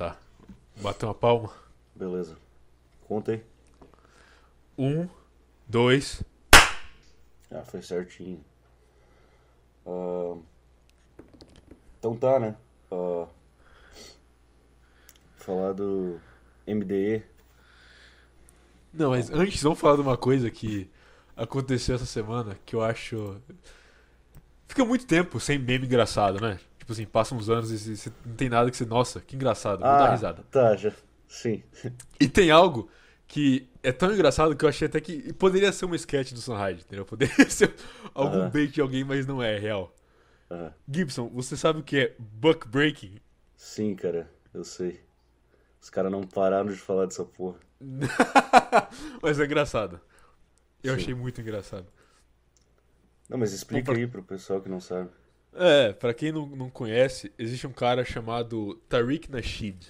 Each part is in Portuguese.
Tá. Bateu uma palma. Beleza. Conta aí. Um, dois. Ah, foi certinho. Ah, então tá, né? Ah, falar do MDE. Não, mas antes, vamos falar de uma coisa que aconteceu essa semana que eu acho. Fica muito tempo sem meme engraçado, né? Tipo assim, passam uns anos e você não tem nada que você. Nossa, que engraçado, vou dar Ah, risada. tá, já. Sim. E tem algo que é tão engraçado que eu achei até que poderia ser uma sketch do Sunride, entendeu? Poderia ser algum Aham. bait de alguém, mas não é, é real. Ah, Gibson, você sabe o que é buck breaking? sim, cara, eu sei. Os caras não pararam de falar dessa porra. mas é engraçado. Eu Sim. achei muito engraçado. Não, mas explica pra- aí pro pessoal que não sabe. É, pra quem não, não conhece, existe um cara chamado Tariq Nasheed.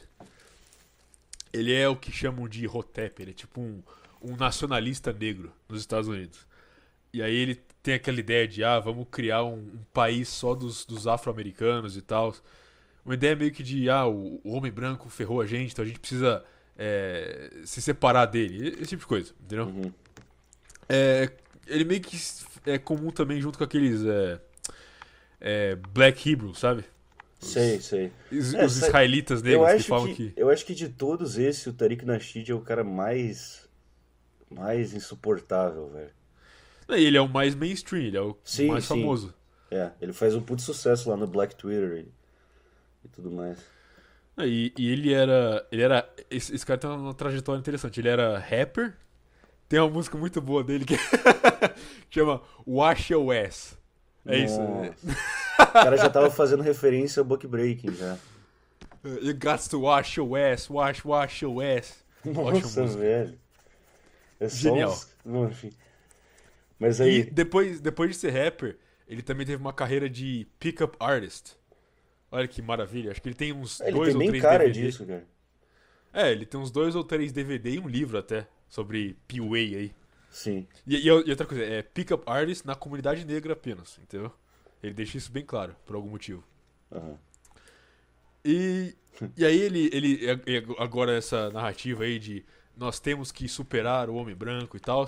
Ele é o que chamam de Hotep, ele é tipo um, um nacionalista negro nos Estados Unidos. E aí ele tem aquela ideia de, ah, vamos criar um, um país só dos, dos afro-americanos e tal. Uma ideia meio que de, ah, o, o homem branco ferrou a gente, então a gente precisa é, se separar dele. Esse tipo de coisa, entendeu? Uhum. É, ele meio que é comum também junto com aqueles é, é, Black Hebrews, sabe? Sei, sei. Os, É, os israelitas negros que falam que, que. eu acho que de todos esses, o Tariq Nasheed é o cara mais mais insuportável, velho. E ele é o mais mainstream, ele é o Sim, mais sim. famoso. É, ele faz um puto sucesso lá no Black Twitter e, e tudo mais. E, e ele era. Ele era. Esse, esse cara tem uma trajetória interessante. Ele era rapper. Tem uma música muito boa dele que chama Wash Your Ass. É isso. Nossa. O cara já tava fazendo referência ao Buck Breaking já. You got to wash your ass, wash, wash your ass. Nossa, velho. É só Genial. uns- Não. Mas E aí, depois, depois de ser rapper, ele também teve uma carreira de pickup artist. Olha que maravilha. Acho que ele tem uns ele dois tem ou três cara DVD. disso, cara. É, ele tem uns dois ou três DVD e um livro até sobre PUA aí. Sim. E, e- e outra coisa, é pickup artist na comunidade negra apenas, entendeu? Ele deixa isso bem claro, por algum motivo. Aham. E, e aí ele, ele agora essa narrativa aí de nós temos que superar o homem branco e tal.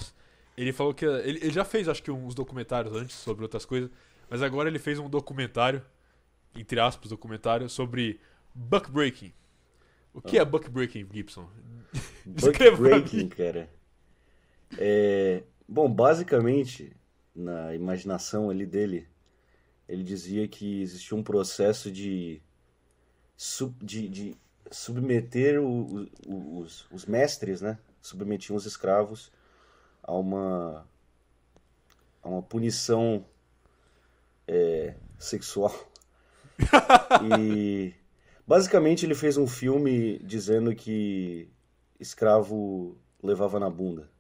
Ele falou que ele, ele já fez acho que uns documentários antes sobre outras coisas, mas agora ele fez um documentário, entre aspas, documentário sobre buck breaking. O que é buck breaking, Gibson? Buck Breaking, cara. É, bom, basicamente, na imaginação ali dele, ele dizia que existia um processo de, sub- de, de submeter o- o- os, os mestres, né? Submetiam os escravos a uma, a uma punição é, sexual. E basicamente ele fez um filme dizendo que escravo levava na bunda.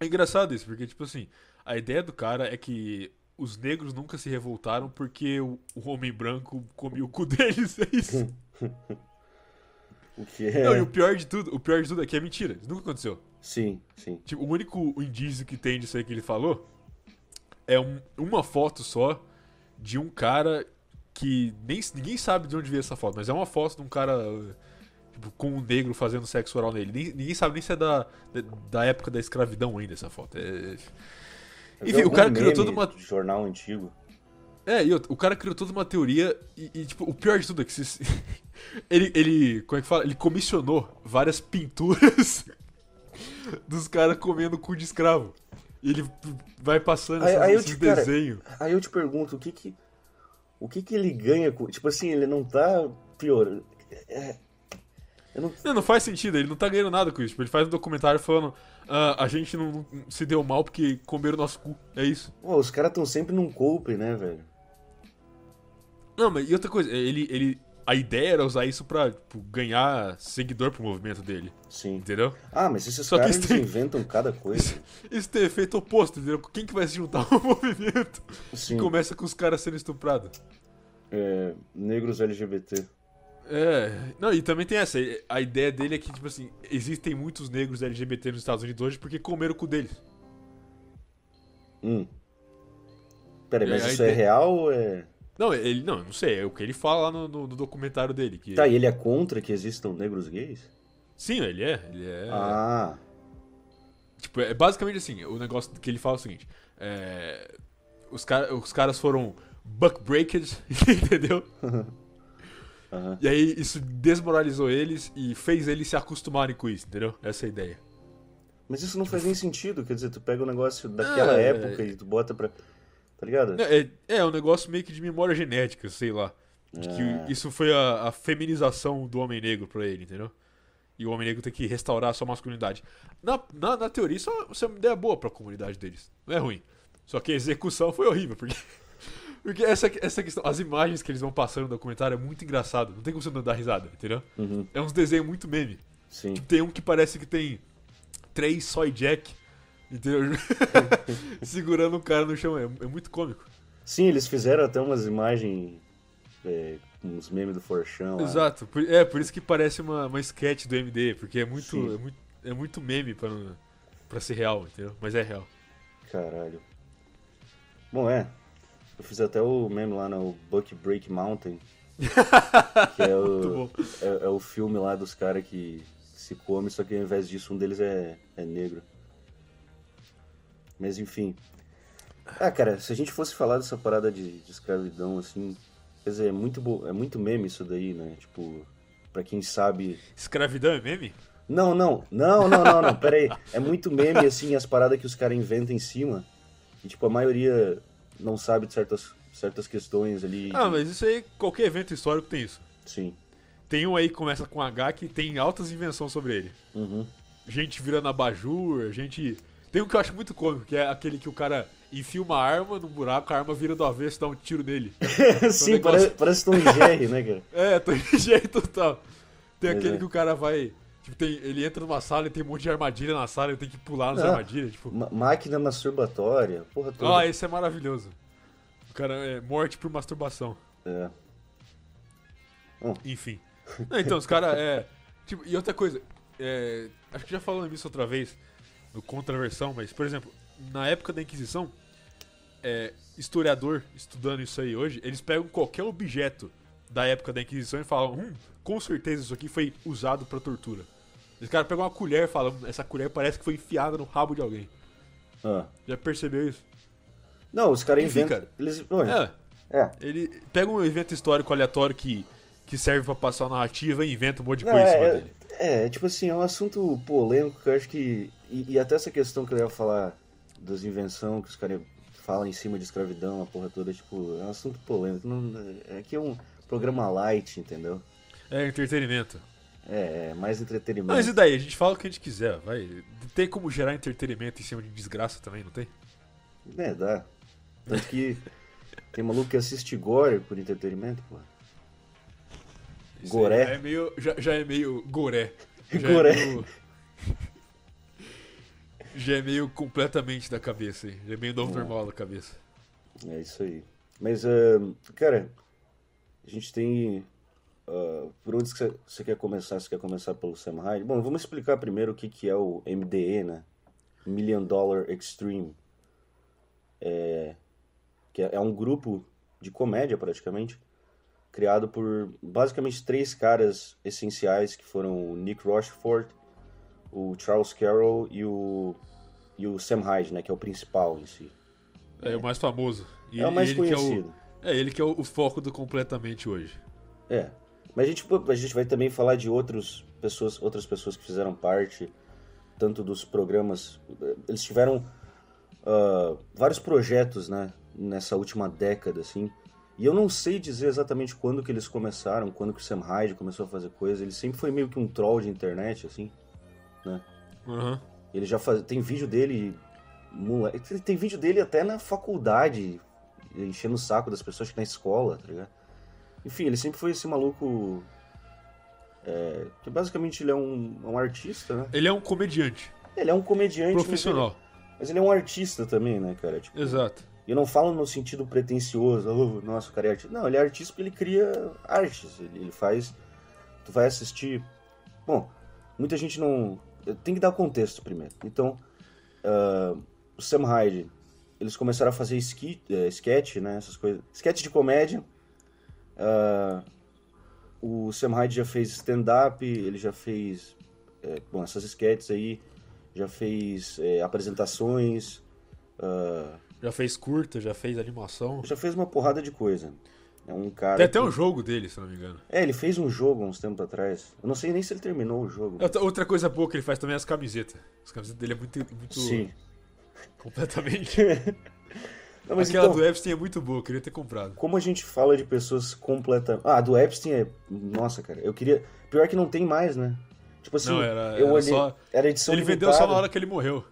É engraçado isso, porque, tipo assim, a ideia do cara é que os negros nunca se revoltaram porque o, o homem branco comia o cu deles, é isso. O que é. Não, e o pior de tudo, o pior de tudo é que é mentira, isso nunca aconteceu. Sim, sim. Tipo, o único indício que tem disso aí que ele falou é um- uma foto só de um cara que nem, ninguém sabe de onde veio essa foto, mas é uma foto de um cara tipo, com um negro fazendo sexo oral nele. Ninguém sabe nem se é da, da, época da escravidão ainda essa foto. É, vi Enfim, o cara criou toda uma- jornal antigo. É, e o cara criou toda uma teoria e, e, tipo, o pior de tudo é que se- ele, ele, como é que fala? Ele comissionou várias pinturas dos caras comendo cu de escravo. E ele vai passando Aí- essas- aí eu esses te- cara, desenhos. Aí eu te pergunto, o que que. O que que ele ganha com. Tipo assim, ele não tá pior. É, não. Não, não faz sentido, ele não tá ganhando nada com isso. Tipo, ele faz um documentário falando, ah, a gente não, se deu mal porque comeram nosso cu. É isso. Pô, os caras tão sempre num golpe, né, velho? Não, mas e outra coisa, ele, ele, a ideia era usar isso pra tipo, ganhar seguidor pro movimento dele. Sim. Entendeu? Ah, mas esses Só que caras eles tem- inventam cada coisa. Isso tem efeito oposto, entendeu? Quem que vai se juntar ao movimento? Sim. Começa com os caras sendo estuprados. É, negros LGBT. É, não, e também tem essa, a ideia dele é que, tipo assim, existem muitos negros LGBT nos Estados Unidos hoje porque comeram o cu deles. Hum. Peraí, mas É, isso é ideia- real ou é. Não, ele. Não, não sei, é o que ele fala lá no, no- no documentário dele. Que... Tá, e ele é contra que existam negros gays? Sim, ele é. Ele é. Ah, Tipo, é basicamente assim, o negócio que ele fala é o seguinte. é, os, cara, os caras foram buck breakers, entendeu? aham. E aí isso desmoralizou eles e fez eles se acostumarem com isso, entendeu? Essa é a ideia. Mas isso não faz nem sentido, quer dizer, tu pega o negócio daquela É. época e tu bota pra. Tá ligado? É, é um negócio meio que de memória genética, sei lá. De que É. isso foi a, a feminização do homem negro pra ele, entendeu? E o homem negro tem que restaurar a sua masculinidade. Na, na, na teoria, isso, é- isso é uma ideia boa pra comunidade deles. Não é ruim. Só que a execução foi horrível, porque. Porque essa, essa questão, as imagens que eles vão passando no documentário é muito engraçado. Não tem como você não dar risada, entendeu? Uhum, É uns desenhos muito meme. sim. Tem um que parece que tem três soy jack, entendeu? Segurando um cara no chão. É, é muito cômico. Sim, eles fizeram até umas imagens. É, uns memes do Forchão. Exato. É, por isso que parece uma, uma sketch do MD, porque é muito, é muito, é muito meme pra, pra ser real, entendeu? Mas é real. Caralho. Bom, é. Eu fiz até o meme lá no Buck Break Mountain. que é o, é, é o filme lá dos caras que se come, só que ao invés disso um deles é, é negro. Mas enfim. Ah, cara, se a gente fosse falar dessa parada de, de escravidão, assim. Quer dizer, é muito, bo- é muito meme isso daí, né? Tipo, pra quem sabe. Escravidão é meme? Não, não, não, não, não, não, pera aí. É muito meme, assim, as paradas que os caras inventam em cima. E, tipo, a maioria não sabe de certas, certas questões ali. Ah, mas isso aí, qualquer evento histórico tem isso. Sim. Tem um aí que começa com H que tem altas invenções sobre ele. Uhum. Gente virando abajur, gente. Tem um que eu acho muito cômico, que é aquele que o cara enfia uma arma num buraco, a arma vira do avesso e dá um tiro nele. Sim, negócio- parece, parece Tom Jerry, né, cara? É, de jeito total. Tem Pois aquele é. que o cara vai. Tipo, tem, ele entra numa sala e tem um monte de armadilha na sala, ele tem que pular nas Ah. armadilhas. Tipo, Ma- máquina masturbatória, porra toda. ah, esse é maravilhoso. O cara é morte por masturbação. É. Enfim. Não, então, os caras é. Tipo, e outra coisa, é, acho que já falamos isso outra vez no Contraversão, mas, por exemplo, na época da Inquisição, é, historiador estudando isso aí hoje, eles pegam qualquer objeto da época da Inquisição e falam: hum, com certeza isso aqui foi usado pra tortura. Esse cara pega uma colher e fala: "Hum, essa colher parece que foi enfiada no rabo de alguém. Ah. Já percebeu isso? Não, os caras inventam. cara. Eles... É, é. ele pega um evento histórico aleatório que, que serve pra passar a narrativa e inventa um monte de Não, coisa em é, cima é- dele. É, tipo assim, é um assunto polêmico que eu acho que. E, e até essa questão que eu ia falar das invenções que os caras falam em cima de escravidão, a porra toda, tipo, é um assunto polêmico. Não, é que é um programa light, entendeu? É entretenimento. É, é mais entretenimento. Mas e daí? A gente fala o que a gente quiser, vai. Tem como gerar entretenimento em cima de desgraça também, não tem? É, dá. Tanto que tem maluco que assiste gore por entretenimento, pô. Goré. Já é meio, já, já é meio goré. Já Goré. É meio, já é meio completamente da cabeça, hein? Já é meio novo normal da cabeça. É isso aí. Mas, ahn, cara, a gente tem. Ah, por onde você- você quer começar? Você quer começar pelo Sam Hyde? Bom, vamos explicar primeiro o que, que é o MDE, né? Million Dollar Extreme. É, que é, é um grupo de comédia, praticamente, criado por basicamente três caras essenciais, que foram o Nick Rochefort, o Charles Carroll e o, e o Sam Hyde, né? Que é o principal em si. É, o mais famoso. E É o mais conhecido. É, o, é ele que é o, o foco do completamente hoje. É. Mas a gente, a gente vai também falar de outros pessoas, outras pessoas que fizeram parte, tanto dos programas. Eles tiveram ah, vários projetos, né? Nessa última década, assim. E eu não sei dizer exatamente quando que eles começaram, quando que o Sam Hyde começou a fazer coisa. Ele sempre foi meio que um troll de internet, assim. Aham. Ele já faz... tem vídeo dele, moleque, tem- tem vídeo dele até na faculdade, enchendo o saco das pessoas que na escola, tá ligado? Enfim, ele sempre foi esse maluco é, que basicamente ele é um, um artista, né? Ele é um comediante Ele é um comediante, mas ele- profissional. Mas ele, é um artista também, né, cara? Tipo, Exato. e eu não falo no sentido pretencioso, oh, nossa, o cara é artista. Não, ele é artista porque ele cria artes. Ele, ele faz. Tu vai assistir. Bom, muita gente não. Tem que dar contexto primeiro. Então, ah, o Sam Hyde eles começaram a fazer ski, é, sketch, né? Essas coisas. Sketch de comédia. Ah, o Sam Hyde já fez stand-up, ele já fez é, bom, essas sketches aí, já fez é, apresentações, ah, Já fez curta, já fez animação. já fez uma porrada de coisa. É um cara. Tem até que- um jogo dele, se não me engano. É, ele fez um jogo uns tempos atrás. Eu não sei nem se ele terminou o jogo. Outra- Outra coisa boa que ele faz também é as camisetas. As camisetas dele é muito. muito Sim. Completamente. Não, mas Aquela então, do Epstein é muito boa, eu queria ter comprado. como a gente fala de pessoas completamente. Ah, a do Epstein é. Nossa, cara, eu queria. Pior que não tem mais, né? Tipo assim, Não, era- eu era olhei. só- Era edição ele limitada. vendeu só na hora que ele morreu.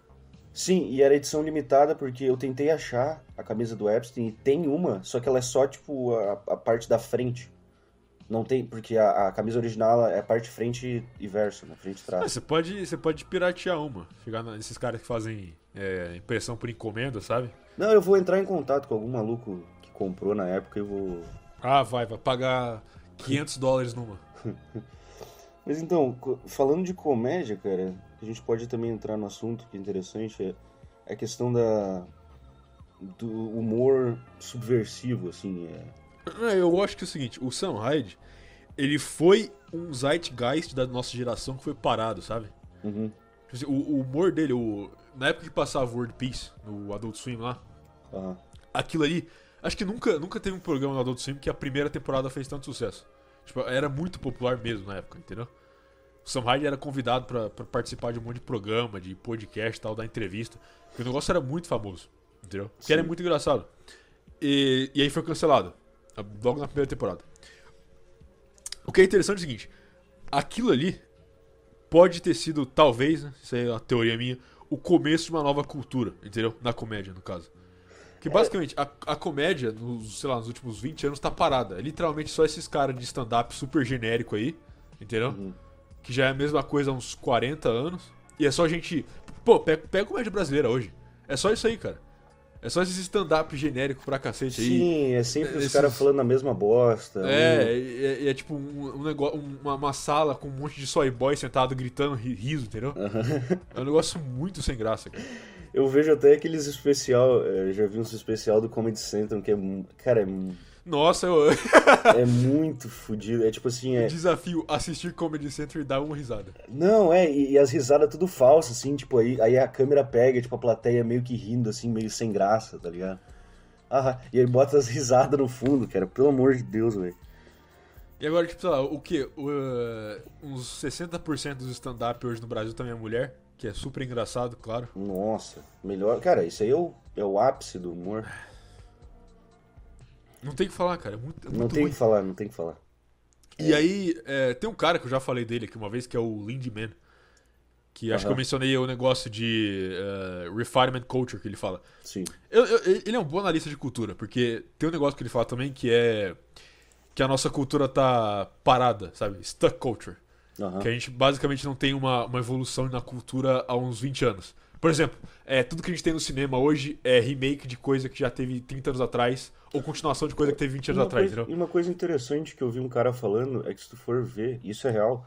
Sim, e era edição limitada porque eu tentei achar a camisa do Epstein e tem uma, só que ela é só, tipo, a, a parte da frente. Não tem, porque a, a camisa original é a parte frente e verso, né? Frente e Ah, trás. você, pode, você pode piratear uma. Ficar nesses caras que fazem é, impressão por encomenda, sabe? Não, eu vou entrar em contato com algum maluco que comprou na época e vou. Ah, vai, vai pagar 500 dólares numa. Mas então, falando de comédia, cara, a gente pode também entrar no assunto que é interessante, é é a questão da. do humor subversivo, assim. É... É, Eu acho que é o seguinte, o Sam Hyde, ele foi um zeitgeist da nossa geração que foi parado, sabe? Uhum. Tipo assim, O, o humor dele, o, na época que passava World Peace, no Adult Swim lá, aham. aquilo ali, acho que nunca, nunca teve um programa no Adult Swim que a primeira temporada fez tanto sucesso. Tipo, era muito popular mesmo na época, entendeu? O Sam Hyde era convidado pra, pra participar de um monte de programa, de podcast tal, da entrevista. Porque o negócio era muito famoso, entendeu? Porque era muito engraçado. E, e aí foi cancelado, logo na primeira temporada. O que é interessante é o seguinte: aquilo ali pode ter sido, talvez, né, isso é uma teoria minha, o começo de uma nova cultura, entendeu? Na comédia, no caso. Que basicamente, a, a comédia, nos, sei lá, nos últimos 20 anos tá parada. É literalmente só esses caras de stand-up super genérico aí, entendeu? Uhum. Que já é a mesma coisa há uns 40 anos. E é só a gente. Pô, pega, pega a comédia brasileira hoje. É só isso aí, cara. É só esses stand-up genérico pra cacete aí. Sim, é sempre os caras falando a mesma bosta. É, é, é- é tipo um, um negócio, uma, uma sala com um monte de soy boy sentado gritando ri- riso, entendeu? É um negócio muito sem graça, cara. Eu vejo até aqueles especial, eh, já vi uns especial do Comedy Central que é, cara, é, Nossa, eu é muito fodido. É tipo assim, é, desafio assistir Comedy Center e dar uma risada. não, é, e, e as risadas tudo falsas, assim, tipo, aí, aí a câmera pega, tipo, a plateia meio que rindo, assim, meio sem graça, tá ligado? Ah, e aí bota as risadas no fundo, cara, pelo amor de Deus, velho. E agora, tipo, sei lá, o que? uns 60% dos stand-up hoje no Brasil também é mulher, que é super engraçado, claro. Nossa, melhor, cara, isso aí é o, é o ápice do humor. Não tem o que falar, cara. É muito, é Não muito tem o que falar, não tem o que falar. E aí, é, tem um cara que eu já falei dele aqui uma vez, que é o Lindy Man. Que acho que eu mencionei o negócio de é, refinement culture que ele fala. Sim. Eu- eu- ele é um bom analista de cultura, porque tem um negócio que ele fala também que é que a nossa cultura tá parada, sabe? Stuck culture. Aham. Que a gente basicamente não tem uma, uma evolução na cultura há uns 20 anos. Por exemplo, é, tudo que a gente tem no cinema hoje é remake de coisa que já teve 30 anos atrás, ou continuação de coisa que teve 20 anos atrás, coisa- entendeu? E uma coisa interessante que eu vi um cara falando é que se tu for ver, isso é real.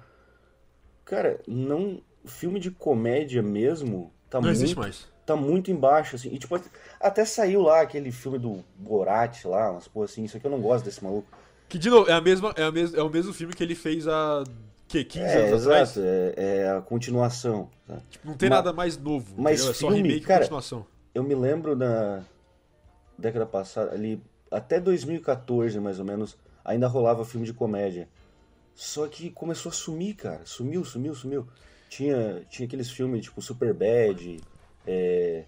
Cara, não. Filme de comédia mesmo tá Não muito. existe mais. Tá muito embaixo, assim. E tipo, até saiu lá aquele filme do Borat lá, umas porra assim. Isso aqui eu não gosto desse maluco. Que, de novo, é, a mesma, é, a mes, é o mesmo filme que ele fez há que, 15 É, anos atrás. exato. É, é a continuação. tá? Tipo, não tem Ma- nada mais novo. mas é só filme, remake e cara, continuação. Eu me lembro na década passada, ali, até 2014 mais ou menos, ainda rolava filme de comédia. Só que começou a sumir, cara. Sumiu, sumiu, sumiu. Tinha, tinha aqueles filmes tipo Superbad, é...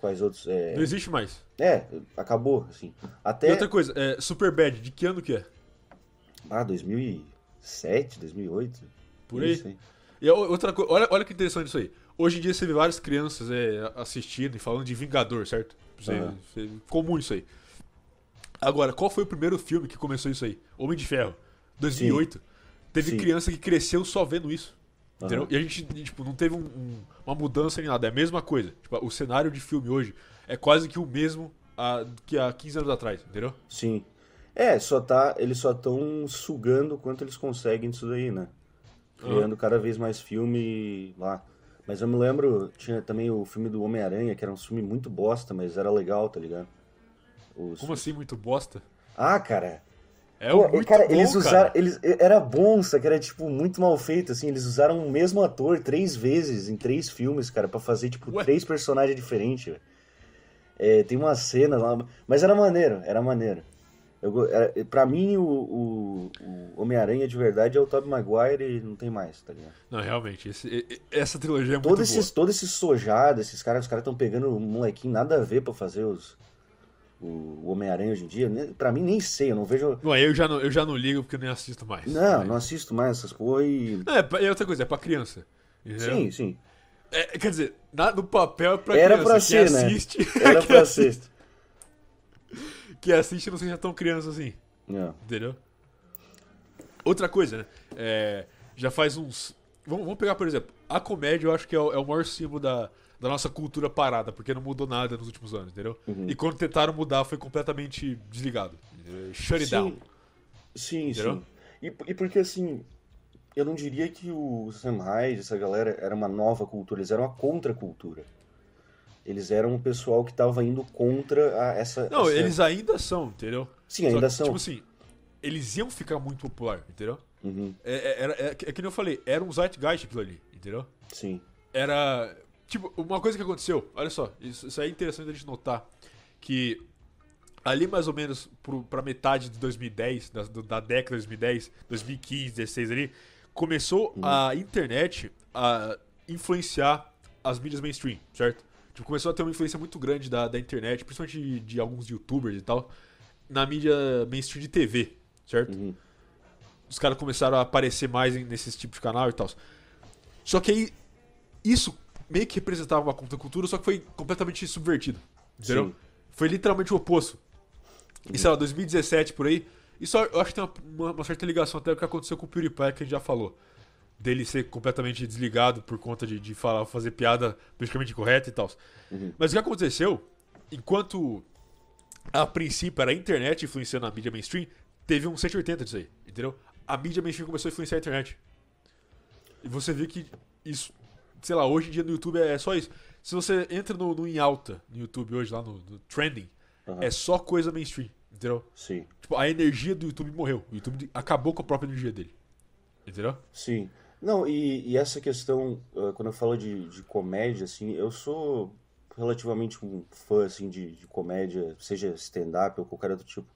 Quais outros? É, Não existe mais. é acabou, assim. E Até. outra coisa, é, Superbad, de que ano que é? Ah, 2007, 2008. Por aí? Isso. E a o- outra coisa, olha, olha que interessante isso aí. Hoje em dia você vê várias crianças é, assistindo e falando de Vingador, certo? Você, Aham. você- comum isso aí. Agora, qual foi o primeiro filme que começou isso aí? Homem de Ferro, 2008. Teve Sim. criança que cresceu só vendo isso. Entendeu? Aham. E a gente, tipo, não teve um- um- uma mudança nem nada. É a mesma coisa. Tipo, o cenário de filme hoje é quase que o mesmo ah, que há 15 anos atrás, entendeu? Sim. É, só tá. Eles só estão sugando o quanto eles conseguem disso daí, né? Criando cada vez mais filme lá. Mas eu me lembro, tinha também o filme do Homem-Aranha, que era um filme muito bosta, mas era legal, tá ligado? Os... Como assim, muito bosta? Ah, cara. É Pô, muito cara, bom, eles cara. usaram. Eles, era bom, só que era, tipo, muito mal feito, assim. Eles usaram o mesmo ator três vezes em três filmes, cara, pra fazer, tipo, Ué? três personagens diferentes, velho. É, tem uma cena lá. Mas era maneiro, era maneiro. Go- era- pra mim, o, o, o Homem-Aranha de verdade é o Tobey Maguire e não tem mais, tá ligado? Não, realmente, esse- essa trilogia é muito Todo boa. esses, todo esse sojado, esses caras, os caras estão pegando um molequinho nada a ver pra fazer os, o, Homem-Aranha hoje em dia. né? Pra mim, nem sei, eu não vejo. Não, eu já não, eu já não ligo porque eu nem assisto mais. Não, É. não assisto mais essas porra e. É, pra- é outra coisa, é pra criança. entendeu? Sim, sim. É, quer dizer, no papel é pra Era criança. pra Quem ser, né? assiste, Era quem pra ser. Quem assiste não seja tão criança assim. Não. Entendeu? Outra coisa, né? É, já faz uns. Vamos, vamos pegar, por exemplo, a comédia eu acho que é o, é o maior símbolo da, da nossa cultura parada, porque não mudou nada nos últimos anos, entendeu? Uhum. E quando tentaram mudar, foi completamente desligado. Shut it down. Sim, Entendeu? sim. E, e porque assim, eu não diria que o Sam essa galera, era uma nova cultura, eles eram uma contracultura. Eles eram um pessoal que tava indo contra a- essa. Não, essa- eles ainda são, entendeu? Sim, Só ainda que, são. Tipo assim, eles iam ficar muito popular, entendeu? Uhum, É, é, era- é, é que nem eu falei, era um zeitgeist aquilo ali, entendeu? sim. era. Tipo, uma coisa que aconteceu, olha só, isso, isso é interessante da gente notar. Que ali mais ou menos pro, pra metade de 2010, da, da década de 2010, 2015, 16 ali, começou a internet a influenciar as mídias mainstream, certo? Tipo, começou a ter uma influência muito grande da, da internet, principalmente de, de alguns youtubers e tal, na mídia mainstream de TV, certo? Uhum. os caras começaram a aparecer mais nesses tipos de canal e tal. Só que aí, isso meio que representava uma contracultura, só que foi completamente subvertido. Entendeu? Sim. Foi literalmente o oposto. E sei lá, 2017 por aí. Isso eu acho que tem uma, uma- uma certa ligação até com o que aconteceu com o PewDiePie, que a gente já falou. Dele ser completamente desligado por conta de, de falar, fazer piada politicamente correta e tal. Uhum. Mas o que aconteceu, enquanto a princípio era a internet influenciando a mídia mainstream, teve um 180 disso aí, entendeu? A mídia mainstream começou a influenciar a internet. E você vê que isso, sei lá, hoje em dia no YouTube é só isso. Se você entra no, no em alta no YouTube hoje, lá no, no trending, Aham. é só coisa mainstream, entendeu? Sim. Tipo, a energia do YouTube morreu. O YouTube acabou com a própria energia dele. Entendeu? Sim. Não, e, e essa questão, quando eu falo de, de comédia, assim, eu sou relativamente um fã, assim, de, de comédia, seja stand-up ou qualquer outro tipo.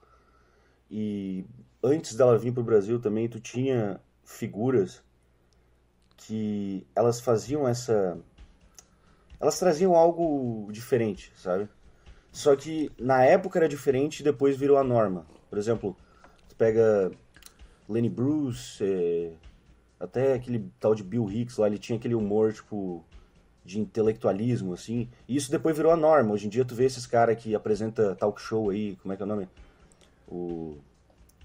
E antes dela vir pro Brasil também, tu tinha figuras que elas faziam essa... Elas traziam algo diferente, sabe? Só que na época era diferente e depois virou a norma. Por exemplo, tu pega Lenny Bruce, é, até aquele tal de Bill Hicks lá, ele tinha aquele humor, tipo, de intelectualismo, assim. E isso depois virou a norma. Hoje em dia tu vê esses caras que apresenta talk show aí, como é que é o nome? O...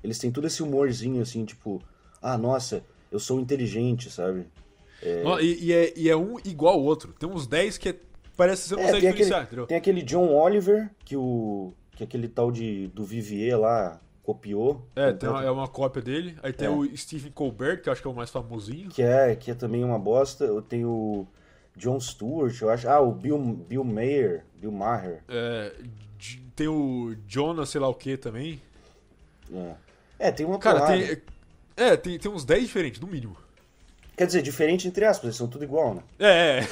Eles têm todo esse humorzinho, assim, tipo, ah, nossa, eu sou inteligente, sabe? Ó, E, e é, e é um igual ao outro. Tem uns 10 que é- parece que você não É, consegue tem diferenciar, aquele, entendeu? tem aquele John Oliver, que o que aquele tal de do Vivier lá copiou. É, tem uma, é uma cópia dele. Aí tem É. o Stephen Colbert, que eu acho que é o mais famosinho. que é que é também uma bosta. Eu tenho o John Stewart, eu acho. Ah, o Bill Bill Maher, Bill Maher. É, tem o Jonas, sei lá o que também. É, É, tem uma Cara, porrada. tem. É, tem, tem uns 10 diferentes, no mínimo. Quer dizer, diferente entre aspas, eles são tudo igual, né? É, é.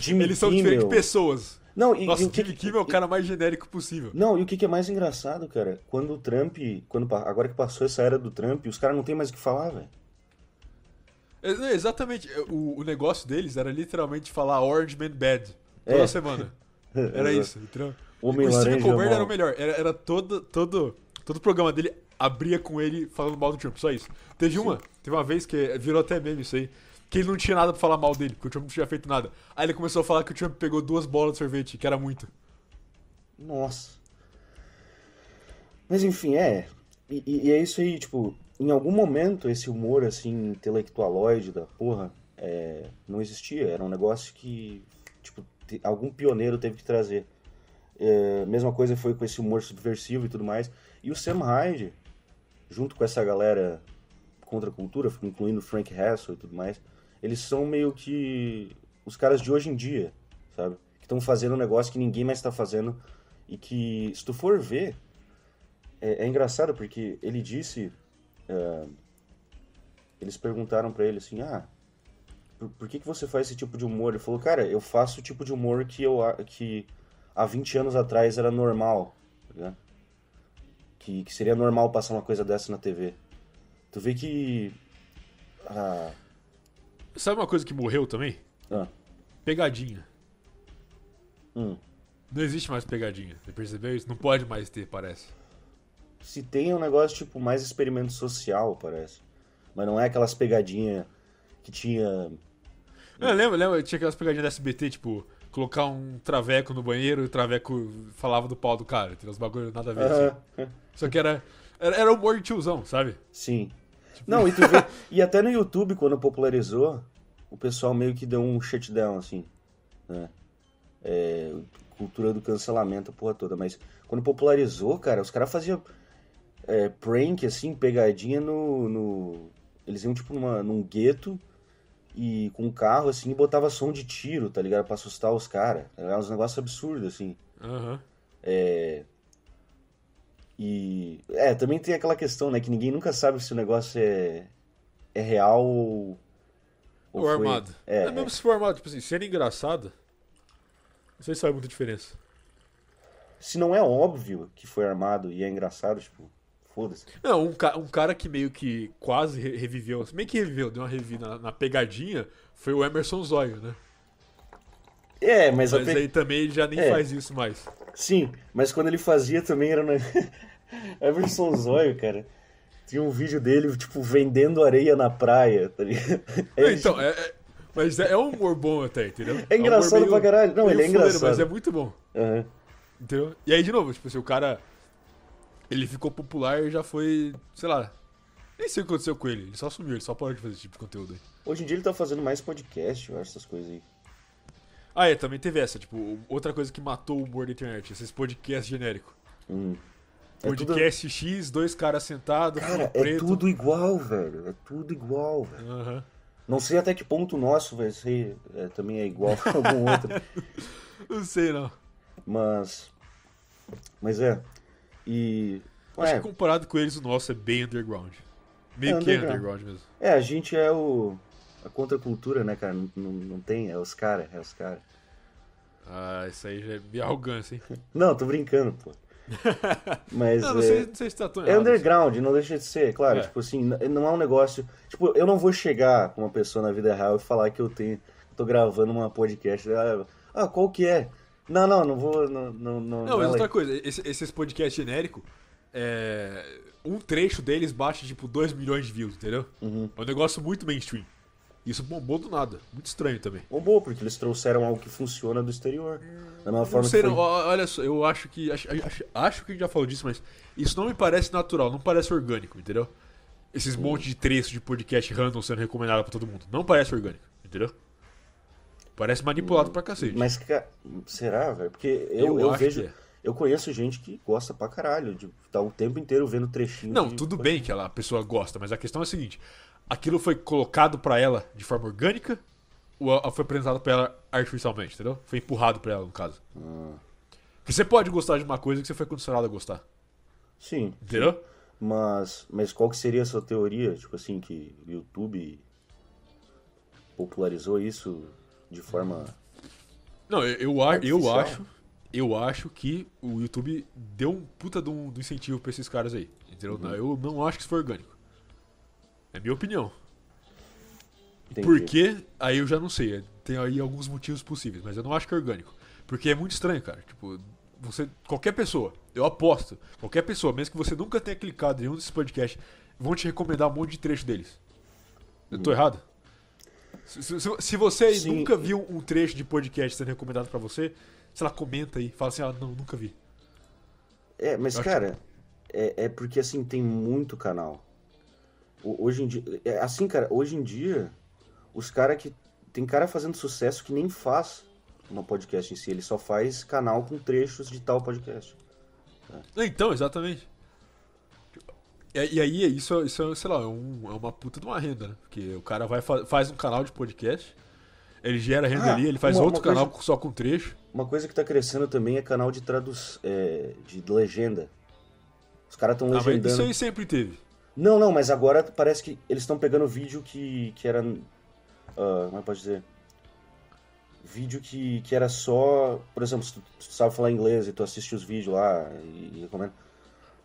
Jimmy Eles são Kimmel. diferentes pessoas. Não, e, Nossa, e o que, Jimmy Kimmel é o cara mais genérico possível. Não, e o que, que é mais engraçado, cara? Quando o Trump, quando agora que passou essa era do Trump, os caras não tem mais o que falar, velho. É, não, exatamente. O, o negócio deles era literalmente falar Orange Man Bad toda É. semana. Era isso? Homem o laranja Colbert era o melhor. Era, era todo, todo, todo o programa dele abria com ele falando mal do Trump, só isso. Teve uma, teve uma vez que virou até meme isso aí, que ele não tinha nada pra falar mal dele, porque o Trump não tinha feito nada. Aí ele começou a falar que o Trump pegou duas bolas de sorvete, que era muito. Nossa. Mas enfim, é. E, e- é isso aí, tipo, em algum momento esse humor assim, intelectualoide da porra, é, não existia. Era um negócio que, tipo, algum pioneiro teve que trazer. É, mesma coisa foi com esse humor subversivo e tudo mais. E o Sam Hyde, junto com essa galera contra a cultura, incluindo Frank Hassel e tudo mais, eles são meio que os caras de hoje em dia, sabe? Que estão fazendo um negócio que ninguém mais tá fazendo e que, se tu for ver, é, é engraçado porque ele disse. é, eles perguntaram pra ele assim: ah, por, por que, que você faz esse tipo de humor? Ele falou: cara, eu faço o tipo de humor que, eu, que há 20 anos atrás era normal, tá? Que, que seria normal passar uma coisa dessa na TV. Tu vê que. Ah, Sabe uma coisa que morreu também? ah, Pegadinha. hum. Não existe mais pegadinha. Você percebeu isso? Não pode mais ter, parece. Se tem um negócio tipo mais experimento social, parece. Mas não é aquelas pegadinhas que tinha. Ah, lembra, lembra? Tinha aquelas pegadinhas da SBT, tipo, colocar um traveco no banheiro e o traveco falava do pau do cara. Tem uns bagulho nada a ver. assim. Aham, Só que era, era, era humor de tiozão, sabe? Sim. Não, e tu vê. e até no YouTube, quando popularizou, o pessoal meio que deu um shutdown, assim. Né? É, cultura do cancelamento, a porra toda. Mas quando popularizou, cara, os caras faziam é, prank, assim, pegadinha no. no- Eles iam, tipo, numa, num gueto e com um carro, assim, e botava som de tiro, tá ligado? Pra assustar os caras. Era uns negócios absurdos, assim. Aham. E. É, também tem aquela questão, né? Que ninguém nunca sabe se o negócio é, é real ou. Ou foi- armado. É, É, mesmo se for armado, tipo assim, sendo engraçado, não sei se faz muita diferença. Se não é óbvio que foi armado e é engraçado, tipo, foda-se. Não, um, ca- um cara que meio que quase re- reviveu, meio que reviveu, deu uma revida na, na pegadinha, foi o Emerson Zóio, né? É, mas, Mas pe- aí também ele já nem É. faz isso mais. Sim, mas quando ele fazia também era. Na... Everson Zóio, cara. Tinha um vídeo dele, tipo, vendendo areia na praia, tá ligado? É, então, é, é- mas é, é um humor bom até, entendeu? É um engraçado humor pra caralho. Não, ele é fuleiro, engraçado. Mas é muito bom, Aham. entendeu? E aí, de novo, tipo assim, o cara, ele ficou popular e já foi, sei lá, nem sei o que aconteceu com ele, ele só sumiu, ele só parou de fazer esse tipo de conteúdo aí. Hoje em dia ele tá fazendo mais podcast, eu acho, essas coisas aí. Ah, é, também teve essa, tipo, outra coisa que matou o humor da internet, esses podcasts genéricos. Hum. É tudo- Podcast X, dois caras sentados, Cara, é preto. tudo igual, velho. É tudo igual, velho. Aham. Não sei até que ponto o nosso vai ser, é, também é igual a algum outro. Não sei, não. Mas. Mas é. E. Acho É, que comparado com eles, o nosso é bem underground. Meio É que é underground. underground mesmo. é, a gente é o. A contracultura, né, cara? Não, não, tem, é os caras, é os caras. Ah, isso aí já é minha arrogância, hein? Não, tô brincando, pô. Mas. Não, não é, não sei se tá tão é errado. underground, não deixa de ser, claro. É. Tipo assim, não é um negócio. Tipo, eu não vou chegar com uma pessoa na vida real e falar que eu tenho. tô gravando uma podcast. Ah, ah, qual que é? Não, não, não vou. Não, não, não, Não, mas é outra coisa, esse- esses podcasts genéricos, é... um trecho deles baixa tipo 2 milhões de views, entendeu? Uhum. É um negócio muito mainstream. Isso bombou do nada. Muito estranho também. Bombou, porque eles trouxeram algo que funciona do exterior. Da mesma Não forma sei, que não. foi... Olha só, eu acho que. Acho, acho, acho que a gente já falou disso, mas isso não me parece natural, não parece orgânico, entendeu? Esses Hum. monte de trechos de podcast random sendo recomendado pra todo mundo. Não parece orgânico, entendeu? Parece manipulado pra cacete. Mas, será, velho? Porque eu, Eu eu, vejo. é. Eu conheço gente que gosta pra caralho, de estar o tempo inteiro vendo trechinho. Não, de- tudo bem que ela, a pessoa gosta, mas a questão é a seguinte: aquilo foi colocado pra ela de forma orgânica ou foi apresentado pra ela artificialmente, entendeu? Foi empurrado pra ela, no caso. Ah, Porque você pode gostar de uma coisa que você foi condicionado a gostar, sim. entendeu? Mas, mas qual que seria a sua teoria? Tipo assim, que o YouTube popularizou isso de forma. Não, eu, eu, eu acho. Eu acho que o YouTube deu um puta de um, de um incentivo pra esses caras aí. Entendeu? Uhum. Eu não acho que isso foi orgânico. É minha opinião. Entendi. Por quê? Aí eu já não sei. Tem aí alguns motivos possíveis, mas eu não acho que é orgânico. Porque é muito estranho, cara. Tipo, você. Qualquer pessoa, eu aposto, qualquer pessoa, mesmo que você nunca tenha clicado em um desses podcasts, vão te recomendar um monte de trecho deles. Eu tô errado? Se, se- se- você aí Sim. nunca viu um trecho de podcast sendo recomendado pra você, sei lá, comenta aí, fala assim, ah, não, nunca vi. É, mas cara, é, é porque assim, tem muito canal. Hoje em dia. É assim, cara, hoje em dia, os caras que. Tem cara fazendo sucesso que nem faz uma podcast em si, ele só faz canal com trechos de tal podcast. Então, exatamente. E, aí, isso, isso é, sei lá, é, um- é uma puta de uma renda, né? Porque o cara vai fa- faz um canal de podcast. Ele gera renda Ah, ali, ele faz uma- outro uma coisa- canal só com trecho. Uma coisa que tá crescendo também é canal de traduz... é, de legenda. Os caras estão Ah, legendando. isso aí sempre teve. Não, não, mas agora parece que eles estão pegando vídeo que, que era. ah, como é que pode dizer? Vídeo que, que era só. Por exemplo, se tu, se tu sabe falar inglês e tu assiste os vídeos lá e, e recomenda.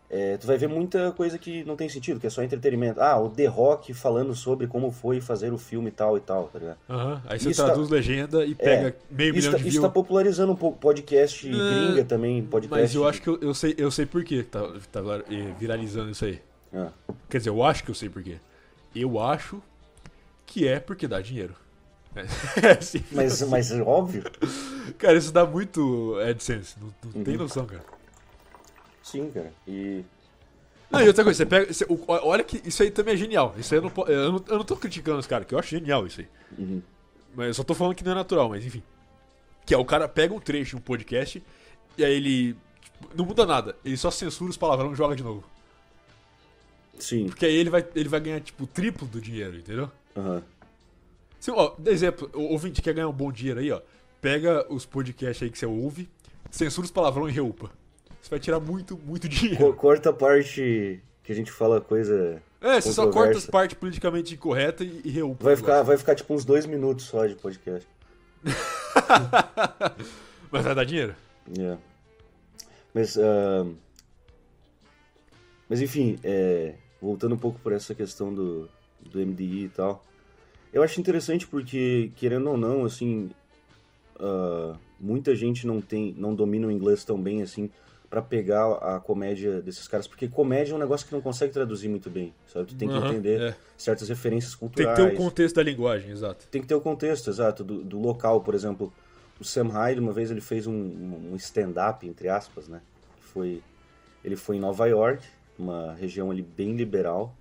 é, tu vai ver muita coisa que não tem sentido, que é só entretenimento. Ah, o The Rock falando sobre como foi fazer o filme tal e tal, tá ligado? Aham, Aí você Isso traduz legenda e É, pega meio Isso milhão tá, de isso views. tá popularizando um pouco podcast É, gringa também, podcast. Mas eu acho que eu, eu sei, eu sei por que tá, tá eh, viralizando isso aí. Ah, Quer dizer, eu acho que eu sei por quê. Eu acho que é porque dá dinheiro. É, sim. mas, mas é óbvio. Cara, isso dá muito AdSense. Não, não tem Uhum. noção, cara. Sim, cara. E. Não, e outra coisa, você pega. você- olha que isso aí também é genial. Isso aí eu não, eu não, eu não tô criticando os caras, que eu acho genial isso aí. Uhum. Mas eu só tô falando que não é natural, mas enfim. Que é o cara pega um trecho de um podcast e aí ele. tipo, não muda nada. Ele só censura os palavrões e joga de novo. Sim. Porque aí ele vai, ele vai ganhar, tipo, o triplo do dinheiro, entendeu? Aham. Se, ó, exemplo, o ouvinte quer ganhar um bom dinheiro aí, ó. Pega os podcasts aí que você ouve, censura os palavrões e reupa. Você vai tirar muito, muito dinheiro. Corta a parte que a gente fala coisa. É, você só corta as partes politicamente incorretas e, e reupa. Vai ficar, vai ficar tipo uns dois minutos só de podcast. Mas vai dar dinheiro? É. Mas, ah, mas enfim, é, voltando um pouco por essa questão do, do MDI e tal, eu acho interessante porque, querendo ou não, assim, ah, muita gente não tem, não domina o inglês tão bem assim pra pegar a comédia desses caras, porque comédia é um negócio que não consegue traduzir muito bem, sabe? Tu tem que Aham, entender é. certas referências Tem que culturais. ter o contexto da linguagem, exato. Tem que ter o contexto, exato, do, do local, por exemplo. O Sam Hyde, uma vez, ele fez um, um stand-up, entre aspas, né? Foi, ele foi em Nova York, uma região ali bem liberal,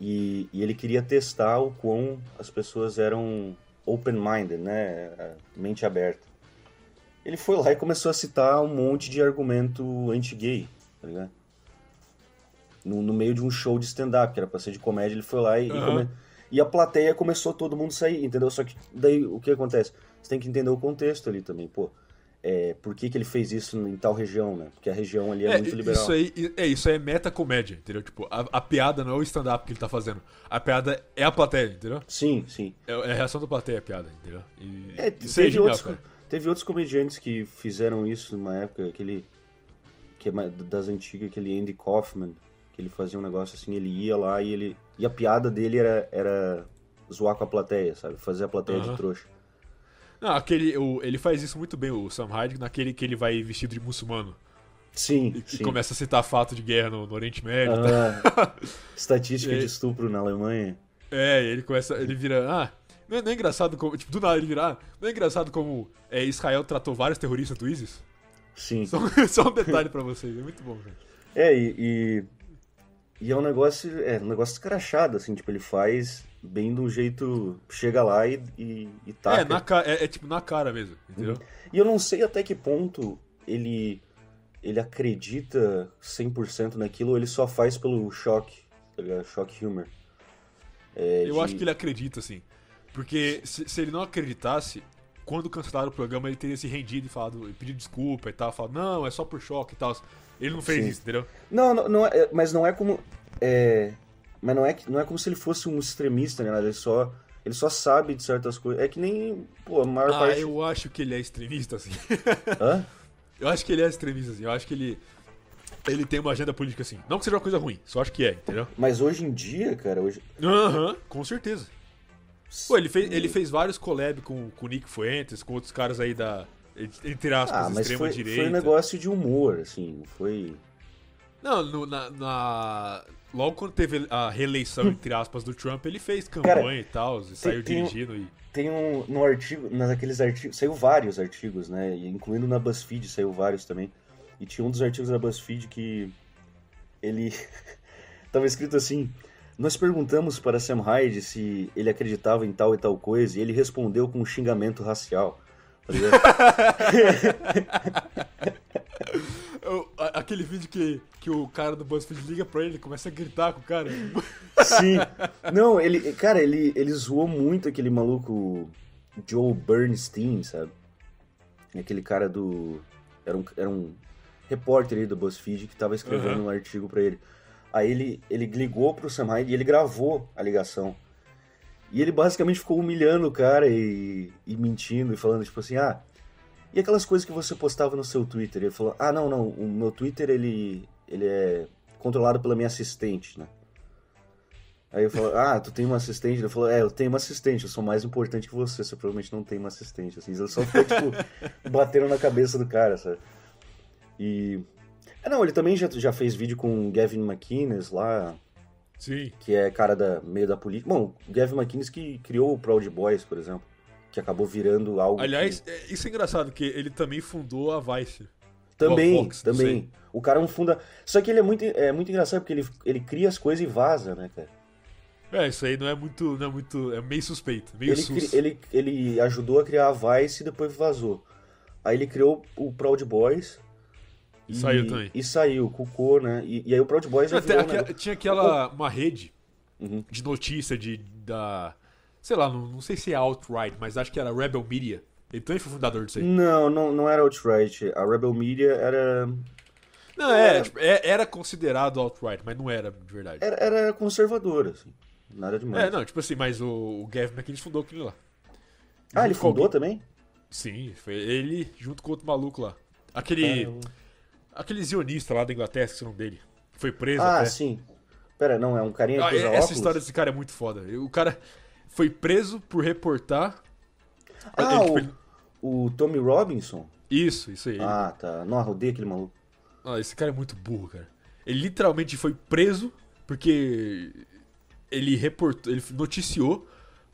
e, e ele queria testar o quão as pessoas eram open-minded, né? Mente aberta. Ele foi lá e começou a citar um monte de argumento anti-gay, tá ligado? No, no meio de um show de stand-up, que era pra ser de comédia, ele foi lá e, e Aham. come- e a plateia começou todo mundo a sair, entendeu? Só que daí o que acontece? Você tem que entender o contexto ali também, pô. É, por que, que ele fez isso em tal região, né? Porque a região ali é, É, muito liberal. isso aí é isso aí é metacomédia, entendeu? Tipo, a, a piada não é o stand-up que ele tá fazendo. A piada é a plateia, entendeu? Sim, sim. É, é a reação da plateia a piada, entendeu? E, É, isso teve, genial, outros, cara. teve outros comediantes que fizeram isso numa época, aquele. que é das antigas, aquele Andy Kaufman, que ele fazia um negócio assim, ele ia lá e ele. E a piada dele era, era zoar com a plateia, sabe? Fazer a plateia Aham. de trouxa. Não, aquele, o, ele faz isso muito bem, o Sam Hyde, naquele que ele vai vestido de muçulmano Sim, e, sim. começa a citar fato de guerra no, no Oriente Médio. tá? Ah, estatística E aí- de estupro na Alemanha. É, ele começa, ele vira, ah, não é, não é engraçado como, tipo, do nada ele vira, ah, não é engraçado como é, Israel tratou vários terroristas do ISIS? Sim. Só, só um detalhe pra vocês, é muito bom, cara. É, e, e, e é um negócio, é um negócio escrachado, assim, tipo, ele faz bem de um jeito, chega lá e, e, e taca. É, na ca- é, é tipo na cara mesmo, entendeu? E eu não sei até que ponto ele, ele acredita 100% naquilo ou ele só faz pelo choque, tá ligado? Choque humor. É, Eu de- acho que ele acredita, assim. Porque se, se ele não acreditasse, quando cancelaram o programa, ele teria se rendido e falado, e pedido desculpa e tal, falado, não, é só por choque e tal. Ele não fez Sim. isso, entendeu? Não, não, não é, mas não é como... É, mas não é, que- não é como se ele fosse um extremista, né? Ele só, ele só sabe de certas coisas. É que nem, pô, a maior Ah, parte... eu acho que ele é extremista, assim. Hã? Eu acho que ele é extremista, assim. Eu acho que ele. Ele tem uma agenda política assim. Não que seja uma coisa ruim, só acho que é, entendeu? Mas hoje em dia, cara, hoje... Aham, com certeza. Pô, ele fez, ele fez vários collab com o Nick Fuentes, com outros caras aí da. Entre aspas, Ah, mas foi, extrema-direita. foi um negócio de humor, assim, foi... Não, no- na, na- Logo quando teve a reeleição, entre aspas, do Trump, ele fez campanha Cara, e tal, e saiu tem um- dirigindo e. Tem um no artigo, naqueles artigos, saiu vários artigos, né? Incluindo na BuzzFeed, saiu vários também. E tinha um dos artigos da BuzzFeed que ele tava escrito assim: Nós perguntamos para Sam Hyde se ele acreditava em tal e tal coisa, e ele respondeu com um xingamento racial. Tá aquele vídeo que, que o cara do BuzzFeed liga pra ele e começa a gritar com o cara. Sim. Não, ele, cara, ele, ele zoou muito aquele maluco Joe Bernstein, sabe? Aquele cara do. Era um, era um repórter aí do BuzzFeed que tava escrevendo Uhum. um artigo pra ele. Aí ele, ele ligou pro Sam Hyde e ele gravou a ligação. E ele basicamente ficou humilhando o cara e, e mentindo e falando, tipo assim, ah, e aquelas coisas que você postava no seu Twitter? Ele falou, ah, não, não, o meu Twitter, ele, ele é controlado pela minha assistente, né? Aí eu falo, ah, tu tem uma assistente? Ele falou, é, eu tenho uma assistente, eu sou mais importante que você, você provavelmente não tem uma assistente. Assim, ele só ficou, tipo, batendo na cabeça do cara, sabe? E... É, não, ele também já, já fez vídeo com o Gavin McInnes lá, Sim. que é cara da meio da política. Bom, o Gavin McInnes que criou o Proud Boys, por exemplo, que acabou virando algo Aliás, que... é- isso é engraçado, que ele também fundou a Vice. Também, a Fox, não também. O cara é um funda... Só que ele é muito, é muito engraçado porque ele, ele cria as coisas e vaza, né, cara? É, isso aí não é muito. Não é muito. É meio suspeito. Meio Ele, sus. ele, ele ajudou a criar a Vice e depois vazou. Aí ele criou o Proud Boys. E saiu também. E saiu, cucou, né? E, e aí o Proud Boys já virou, aquela- né? Tinha aquela. Uma rede Uhum. de notícia de. Da. Sei lá, não, não sei se é outright, mas acho que era Rebel Media. Ele também foi fundador disso aí. Não, não, não era outright. A Rebel Media era, Não, é, tipo, é- era considerado outright, mas não era de verdade. era, era conservadora, assim. Nada demais. É, não, tipo assim, mas o, o Gavin McInnes fundou aquilo lá. ah, ele fundou alguém- também? Sim, foi ele junto com outro maluco lá. Aquele. Caramba. Aquele zionista lá da Inglaterra, esqueci o nome dele. Foi preso Ah, até. sim. Pera, não, é um carinha Ah, que usa essa óculos? história desse cara é muito foda. O cara foi preso por reportar. Ah, Ele, tipo, o, o Tommy Robinson? Isso, isso aí. Ah, tá. Não, arrodei aquele maluco. Ah, esse cara é muito burro, cara. Ele literalmente foi preso porque ele reportou, ele noticiou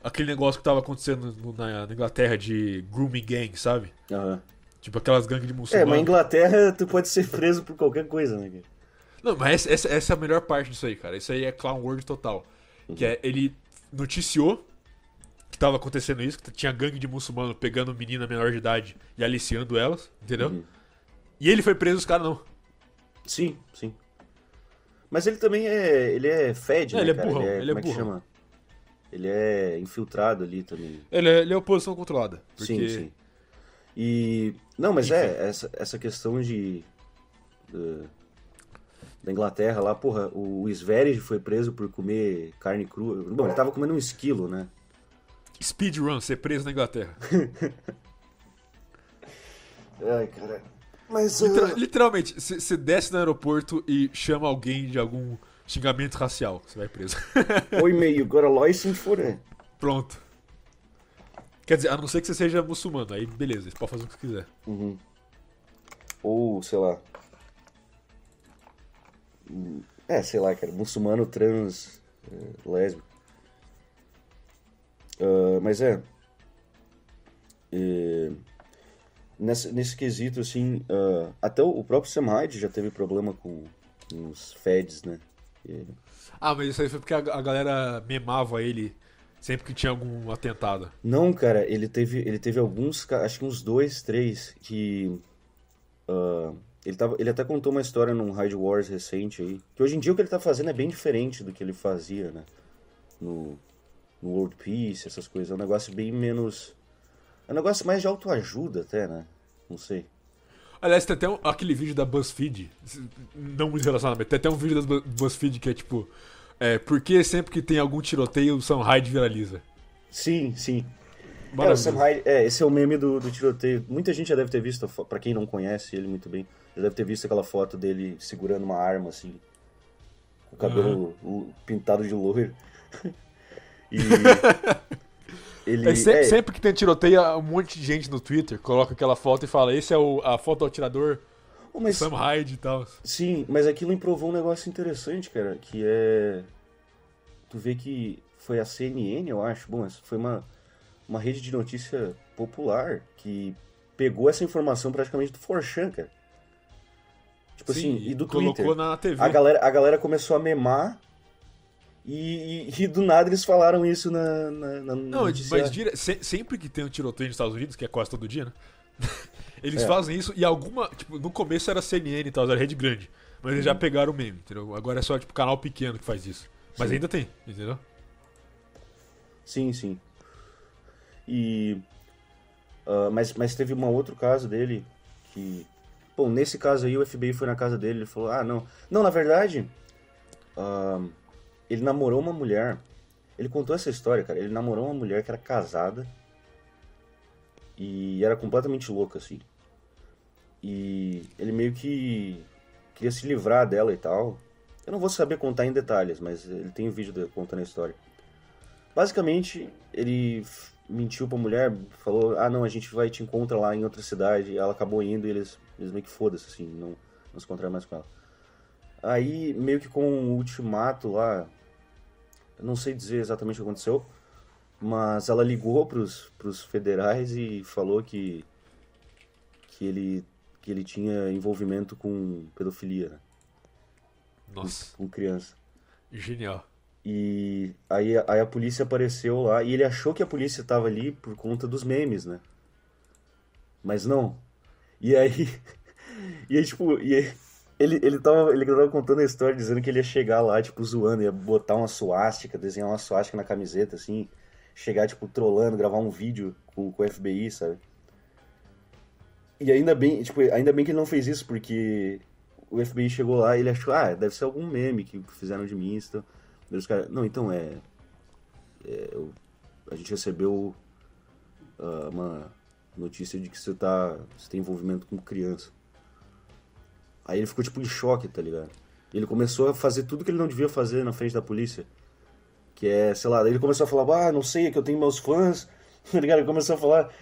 aquele negócio que tava acontecendo na, na Inglaterra de grooming gang, sabe? Aham. Tipo aquelas gangues de É, muçulmanos. mas Inglaterra tu pode ser preso por qualquer coisa, né? cara? Não, mas essa, essa, é a melhor parte disso aí, cara. Isso aí é clown world total. Que é, ele noticiou que tava acontecendo isso, que tinha gangue de muçulmano pegando menina menor de idade e aliciando elas, entendeu? Uhum. E ele foi preso, os caras não. Sim, sim. Mas ele também é. Ele é Fed, É, né, ele é cara? burrão, Ele é, ele é é burrão. chama? Ele é infiltrado ali também. Ele é, ele é oposição controlada. Porque... Sim, sim. E. Não, mas é, essa, essa questão de. da- da Inglaterra lá, porra, o Sverige foi preso por comer carne crua. Bom, ele tava comendo um esquilo, né? Speedrun, ser preso na Inglaterra. Ai, cara. Mas. Literal- literalmente, você desce no aeroporto e chama alguém de algum xingamento racial, você vai preso. Oi, meio, you got a license for it? Pronto. Quer dizer, a não ser que você seja muçulmano, aí beleza, você pode fazer o que quiser. Uhum. Ou, sei lá. É, sei lá, cara. Muçulmano trans é, lésbico. Ah, mas é. é, nessa- nesse quesito, assim. ah, até o, próprio Sam Hyde já teve problema com, com os feds, né? E- Ah, mas isso aí foi porque a, a galera memava ele sempre que tinha algum atentado. Não, cara, ele teve, ele teve alguns, acho que uns dois, três, que. ah, ele, tava, ele até contou uma história num Hide Wars recente aí. Que hoje em dia o que ele tá fazendo é bem diferente do que ele fazia, né? No, no World Peace, essas coisas. É um negócio bem menos. É um negócio mais de autoajuda até, né? Não sei. Aliás, tem até um- aquele vídeo da BuzzFeed, não muito relacionado, mas tem até um vídeo da Bu- BuzzFeed que é tipo, é, por que sempre que tem algum tiroteio o Sam Hyde viraliza? Sim, sim. É, o. Sam Hyde, é, esse é o meme do, do tiroteio. Muita gente já deve ter visto, a fo- pra quem não conhece ele muito bem, já deve ter visto aquela foto dele segurando uma arma, assim, com o cabelo lo- pintado de loiro. E ele... É, se- é, Sempre que tem tiroteio, um monte de gente no Twitter coloca aquela foto e fala: esse é o, a foto do atirador oh, mas, Sam Hyde e tal. sim, mas aquilo improvou um negócio interessante, cara, que é... Tu vê que foi a CNN, eu acho, bom, essa foi uma, uma rede de notícia popular que pegou essa informação praticamente do Forchan, cara. Tipo assim, e do colocou Twitter. na TV. A galera, a galera começou a memar e, e- e do nada eles falaram isso na, na, na Não, notícia. mas dire- se- sempre que tem um tiroteio nos Estados Unidos, que é quase todo dia, né? Eles É. fazem isso e alguma. Tipo, no começo era CNN e tal, era rede grande. Mas eles já pegaram o meme, entendeu? Agora é só, tipo, canal pequeno que faz isso. Mas Sim. ainda tem, entendeu? Sim, sim. E. Uh, mas, mas teve um outro caso dele que. Bom, nesse caso aí o FBI foi na casa dele ele falou: ah, não. Não, na verdade. Uh, ele namorou uma mulher. Ele contou essa história, cara. Ele namorou uma mulher que era casada. E era completamente louca, assim. E ele meio que queria se livrar dela e tal. Eu não vou saber contar em detalhes, mas ele tem um vídeo contando a história. Basicamente, ele mentiu pra mulher, falou: Ah, não, a gente vai te encontrar lá em outra cidade. Ela acabou indo e eles, eles meio que foda-se, assim, não, não se encontraram mais com ela. Aí, meio que com um ultimato lá, não sei dizer exatamente o que aconteceu, mas ela ligou pros, pros federais e falou que, que, ele, que ele tinha envolvimento com pedofilia, né? Nossa. Com, com criança. Genial. E aí, aí a polícia apareceu lá e ele achou que a polícia tava ali por conta dos memes, né? Mas não. E aí. E aí, tipo, e aí, ele, ele, tava, ele tava contando a história dizendo que ele ia chegar lá, tipo, zoando, ia botar uma suástica, desenhar uma suástica na camiseta, assim, chegar, tipo, trolando, gravar um vídeo com, com o FBI, sabe? E ainda bem, tipo, ainda bem que ele não fez isso, porque o FBI chegou lá e ele achou, ah, deve ser algum meme que fizeram de mim, então os caras, não, então é. é eu, a gente recebeu uh, uma notícia de que você tá. Você tem envolvimento com criança. Aí ele ficou tipo em choque, tá ligado? Ele começou a fazer tudo que ele não devia fazer na frente da polícia. Que é, sei lá, ele começou a falar, ah, não sei, é que eu tenho meus fãs, tá ligado? Ele começou a falar.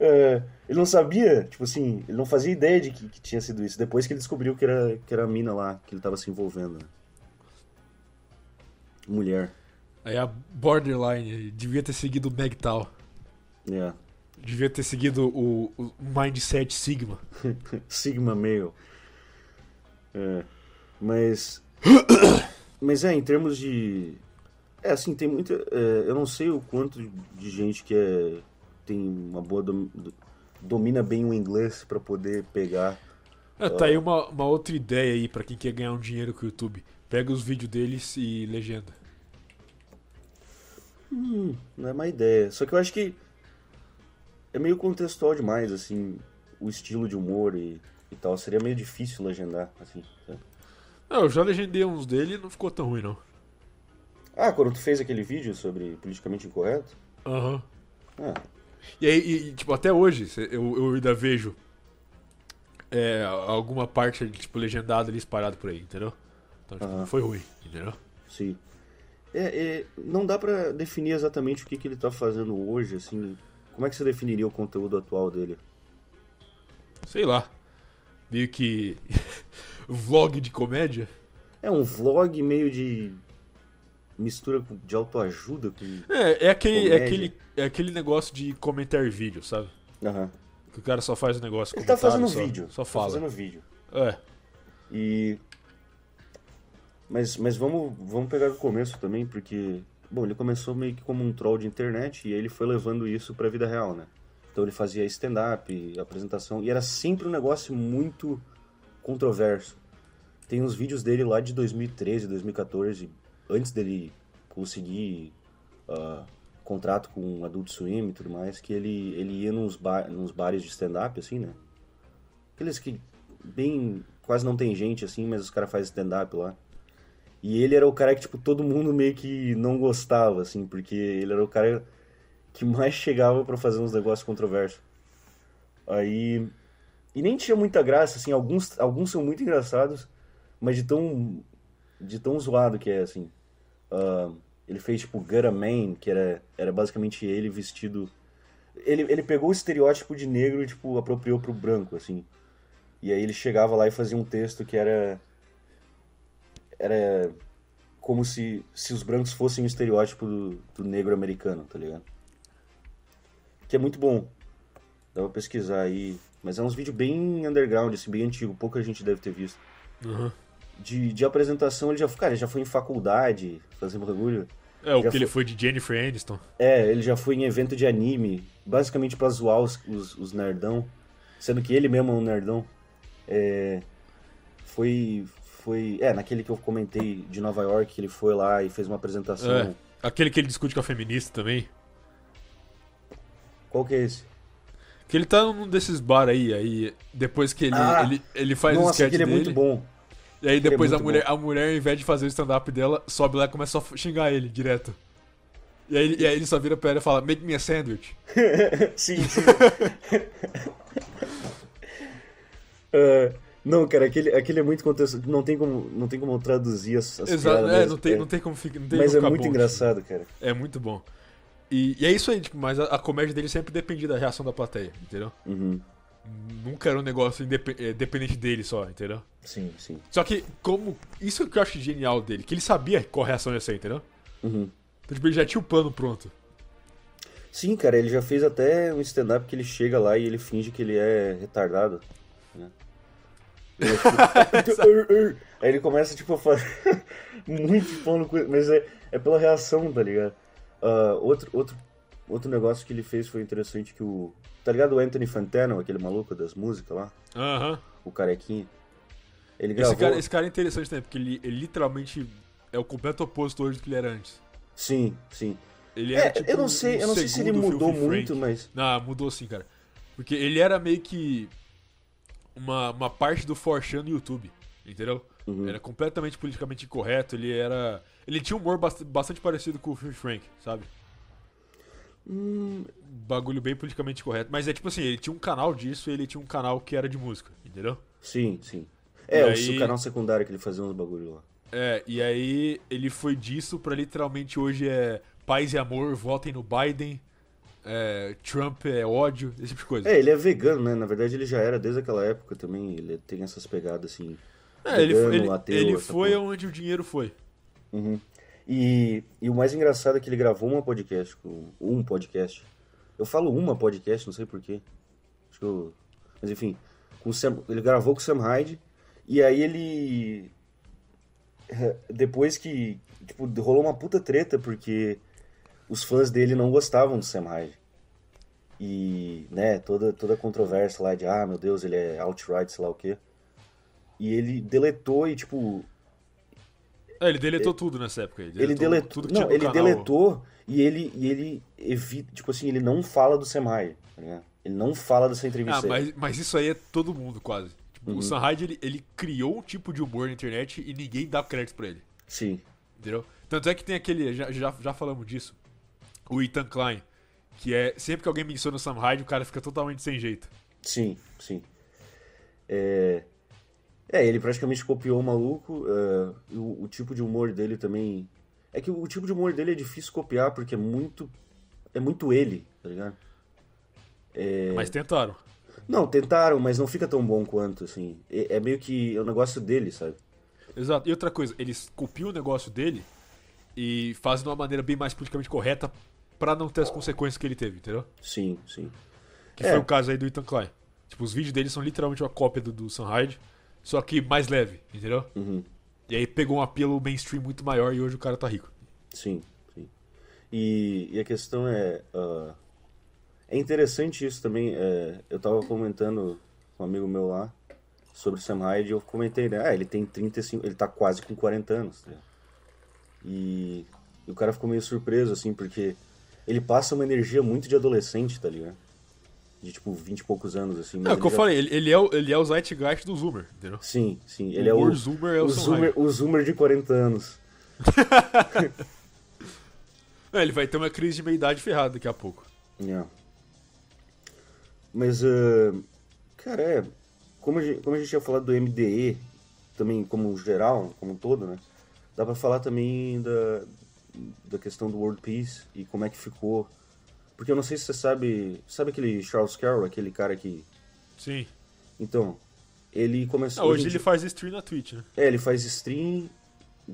Uh, ele não sabia, tipo assim, ele não fazia ideia de que, que, tinha sido isso. Depois que ele descobriu que era, que era a mina lá, que ele tava se envolvendo. Né? Mulher. Aí a Borderline devia ter seguido o Megtal. É. Devia ter seguido o, o Mindset Sigma. Sigma Male. É. Mas. Mas é, em termos de. É, assim, tem muita. É, eu não sei o quanto de gente que é, tem uma boa. Dom, domina bem o inglês para poder pegar. É, tá uh, aí uma, uma outra ideia aí para quem quer ganhar um dinheiro com o YouTube. Pega os vídeos deles e legenda. Hum, não é uma ideia. Só que eu acho que é meio contextual demais, assim, o estilo de humor e, e tal. Seria meio difícil legendar, assim. Sabe? Não, eu já legendei uns dele e não ficou tão ruim, não. Ah, quando tu fez aquele vídeo sobre politicamente incorreto? Aham. Uhum. Ah. E aí, e, tipo, até hoje, eu, eu ainda vejo é, alguma parte, tipo, legendada ali disparado por aí, entendeu? Então, tipo, não foi ruim, entendeu? Sim. É, é, não dá para definir exatamente o que, que ele tá fazendo hoje, assim. Como é que você definiria o conteúdo atual dele? Sei lá. Meio que. vlog de comédia? É um vlog meio de. mistura de autoajuda com. É, é aquele, é aquele, é aquele negócio de comentar vídeo, sabe? Uhum. Que o cara só faz o negócio Ele tá fazendo só, vídeo. Só fala. Tá fazendo vídeo. É. E mas, mas vamos, vamos pegar o começo também, porque, bom, ele começou meio que como um troll de internet e ele foi levando isso pra vida real, né? Então ele fazia stand-up, apresentação, e era sempre um negócio muito controverso. Tem uns vídeos dele lá de 2013, 2014, antes dele conseguir uh, contrato com Adult Swim e tudo mais, que ele, ele ia nos, nos bares de stand-up, assim, né? Aqueles que bem quase não tem gente, assim, mas os caras fazem stand-up lá. E ele era o cara que, tipo, todo mundo meio que não gostava, assim, porque ele era o cara que mais chegava para fazer uns negócios controversos. Aí. E nem tinha muita graça, assim, alguns, alguns são muito engraçados, mas de tão. de tão zoado que é, assim. Uh, ele fez, tipo, Gutter Man, que era, era basicamente ele vestido. Ele, ele pegou o estereótipo de negro e, tipo, apropriou pro branco, assim. E aí ele chegava lá e fazia um texto que era era como se, se os brancos fossem o estereótipo do, do negro americano, tá ligado? Que é muito bom. Dá pra pesquisar aí. Mas é uns vídeos bem underground, assim, bem antigo. Pouca gente deve ter visto. Uhum. De, de apresentação, ele já, cara, ele já foi em faculdade fazendo bagulho. É, o que foi... ele foi de Jennifer Aniston. É, ele já foi em evento de anime, basicamente pra zoar os, os, os nerdão. Sendo que ele mesmo é um nerdão. É, foi, foi. É, naquele que eu comentei de Nova York, ele foi lá e fez uma apresentação. É, aquele que ele discute com a feminista também. Qual que é esse? Que ele tá num desses bar aí, aí depois que ele, Ah, ele, ele faz o Nossa, sketch aquele é dele. muito bom. E aí depois é a mulher, a mulher, ao invés de fazer o stand-up dela, sobe lá e começa a xingar ele direto. E aí, ele- e aí ele só vira pra ela e fala, make me a sandwich. sim, sim. É, não, cara, aquele, aquele é muito contexto. Não tem como, não tem como traduzir as, as Exato, é, mas não tem, não tem como ficar. Mas como é muito bom, engraçado, cara. tipo, É muito bom. E, e é isso aí, tipo, mas a, a comédia dele sempre dependia da reação da plateia, entendeu? Uhum. Nunca era um negócio eh, dependente dele só, entendeu? Sim, sim. Só que, como. Isso que eu acho genial dele, que ele sabia qual reação ia ser, entendeu? Uhum. Então, tipo, ele já tinha o plano pronto. Sim, cara, ele já fez até um stand-up que ele chega lá e ele finge que ele é retardado. Né? É tipo. Aí ele começa, tipo, a fazer muito pão no cu, mas é, é pela reação, tá ligado? Ah, outro, outro, outro negócio que ele fez foi interessante que o... Tá ligado o Anthony Fantano, aquele maluco das músicas lá? Aham. O carequinha? Ele gravou... Esse cara, esse cara é interessante também, porque ele, ele literalmente é o completo oposto hoje do que ele era antes. Sim, sim. Ele É, era, tipo, eu não sei, um eu não sei se ele mudou muito, mas... Não, mudou sim, cara. Porque ele era meio que uma, uma parte do 4chan no YouTube, entendeu? Uhum. Era completamente politicamente incorreto, ele era... Ele tinha um humor bast- bastante parecido com o Filthy Frank, sabe? Hum, Bagulho bem politicamente correto. Mas é tipo assim, ele tinha um canal disso e ele tinha um canal que era de música, entendeu? sim, sim. É, E o aí- canal secundário que ele fazia uns bagulho lá. É, e aí ele foi disso pra literalmente hoje é paz e amor, votem no Biden, é, Trump é ódio, esse tipo de coisa. É, ele é vegano, né? Na verdade, ele já era desde aquela época também. Ele tem essas pegadas assim. É, ele, vegano, ele, ateu, ele essa foi porra. onde o dinheiro foi. Uhum. E, e o mais engraçado é que ele gravou uma podcast, um podcast. Eu falo uma podcast, não sei porquê. Acho que eu. Mas enfim, com Sam- ele gravou com o Sam Hyde. E aí ele. Depois que. Tipo, rolou uma puta treta porque os fãs dele não gostavam do Sam Hyde. E, né, toda, toda a controvérsia lá de, ah, meu Deus, ele é alt-right, sei lá o quê. E ele deletou e, tipo, É, ele deletou tudo nessa época. Ele deletou, ele deletou. tudo que tinha Não, no ele canal. deletou e ele, e ele evita. Tipo assim, ele não fala do Sam Hyde, tá ligado? Ele não fala dessa entrevista. Ah, mas, mas isso aí é todo mundo quase. Tipo, Uhum. O Sam Hyde, ele, ele criou um tipo de humor na internet e ninguém dá crédito pra ele. Sim. Entendeu? Tanto é que tem aquele. Já, já, já falamos disso. O Ethan Klein. Que é. Sempre que alguém menciona o Sam Hyde, o cara fica totalmente sem jeito. Sim, sim. É, é ele praticamente copiou o maluco. é, e o, o tipo de humor dele também. É que o, o tipo de humor dele é difícil copiar porque é muito. É muito ele, tá ligado? É. Mas tentaram. Não, tentaram, mas não fica tão bom quanto, assim. É, é meio que é o negócio dele, sabe? Exato. E outra coisa, eles copiam o negócio dele e fazem de uma maneira bem mais politicamente correta pra não ter as consequências que ele teve, entendeu? Sim, sim. Que É. foi o caso aí do Ethan Klein. Tipo, os vídeos dele são literalmente uma cópia do, do Sam Hyde, só que mais leve, entendeu? Uhum. E aí pegou um apelo mainstream muito maior e hoje o cara tá rico. Sim, sim. E, e a questão é. ah, é interessante isso também. é, eu tava comentando com um amigo meu lá sobre o Sam Hyde e eu comentei, né? Ah, ele tem 35. Ele tá quase com 40 anos. tá ligado? E, e o cara ficou meio surpreso, assim, porque ele passa uma energia muito de adolescente, tá ligado? De tipo 20 e poucos anos, assim. mas É o que eu já- falei, ele, ele é o, ele é o Zeitgeist do Zoomer, entendeu? Sim, sim. Ele é o o. humor Zoomer é o, o Zoomer, o Zoomer de 40 anos. É, ele vai ter uma crise de meia-idade ferrada daqui a pouco. É. Mas, ah, cara, é. Como a, gente, como a gente tinha falado do MDE, também como geral, como um todo, né? Dá pra falar também da, da questão do World Peace e como é que ficou. Porque eu não sei se você sabe. Sabe aquele Charles Carroll, aquele cara que. Sim. Então, ele Ah, começou. hoje em ele dia- faz stream na Twitch, né? É, ele faz stream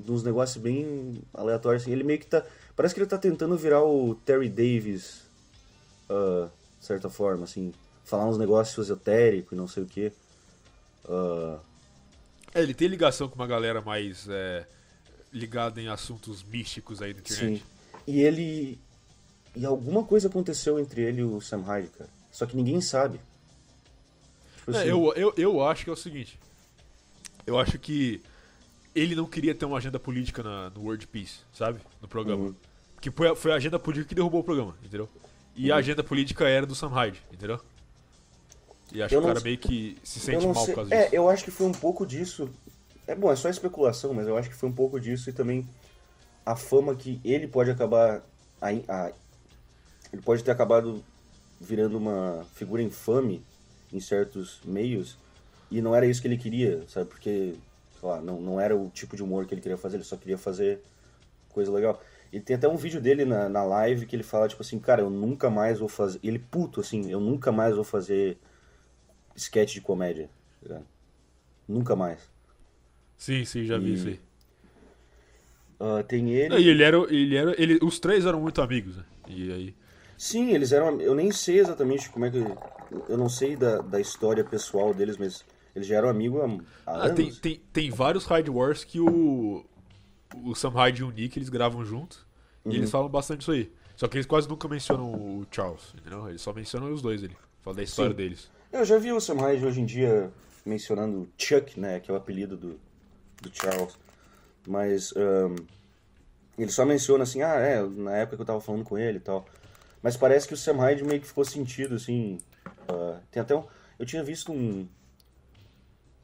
uns negócios bem aleatórios, assim. Ele meio que tá. Parece que ele tá tentando virar o Terry Davis, ah, de certa forma, assim. Falar uns negócios esotéricos e não sei o quê. Ah, É, ele tem ligação com uma galera mais é, ligada em assuntos místicos aí na internet. sim. E ele. E alguma coisa aconteceu entre ele e o Sam Hyde, cara. Só que ninguém sabe. Tipo É, assim, eu, eu, eu acho que é o seguinte. Eu acho que ele não queria ter uma agenda política na, no World Peace, sabe? No programa. Uhum. Que foi, a- foi a agenda política que derrubou o programa, entendeu? E a agenda política era do Sam Hyde, entendeu? E acho Eu que o cara sei- meio que se sente mal sei- por causa É, disso. eu acho que foi um pouco disso. É bom, é só especulação, mas eu acho que foi um pouco disso e também a fama que ele pode acabar. a- a- ele pode ter acabado virando uma figura infame em certos meios e não era isso que ele queria, sabe? Porque, sei lá, não, não era o tipo de humor que ele queria fazer, ele só queria fazer coisa legal. E tem até um vídeo dele na, na live que ele fala, tipo assim, cara, eu nunca mais vou fazer. Ele puto, assim, eu nunca mais vou fazer sketch de comédia. tá? Nunca mais. Sim, sim, já vi E- isso aí. Ah, tem ele. Não, E ele era, ele era, ele, os três eram muito amigos, né? E aí, Sim, eles eram. Eu nem sei exatamente como é que. Eu não sei da, da história pessoal deles, mas eles já eram amigos há, há ah, anos. tem, tem, tem vários Hyde Wars que o o Sam Hyde e o Nick eles gravam junto Uhum. e eles falam bastante isso aí. Só que eles quase nunca mencionam o Charles, entendeu? Eles só mencionam os dois ali. Fala da história Sim. deles. Eu já vi o Sam Hyde hoje em dia mencionando Chuck, né? Que é o apelido do, do Charles. Mas ahn, ele só menciona assim, ah, é, na época que eu tava falando com ele e tal. Mas parece que o Sam Hyde meio que ficou sentido, assim. ah, tem até um. Eu tinha visto um.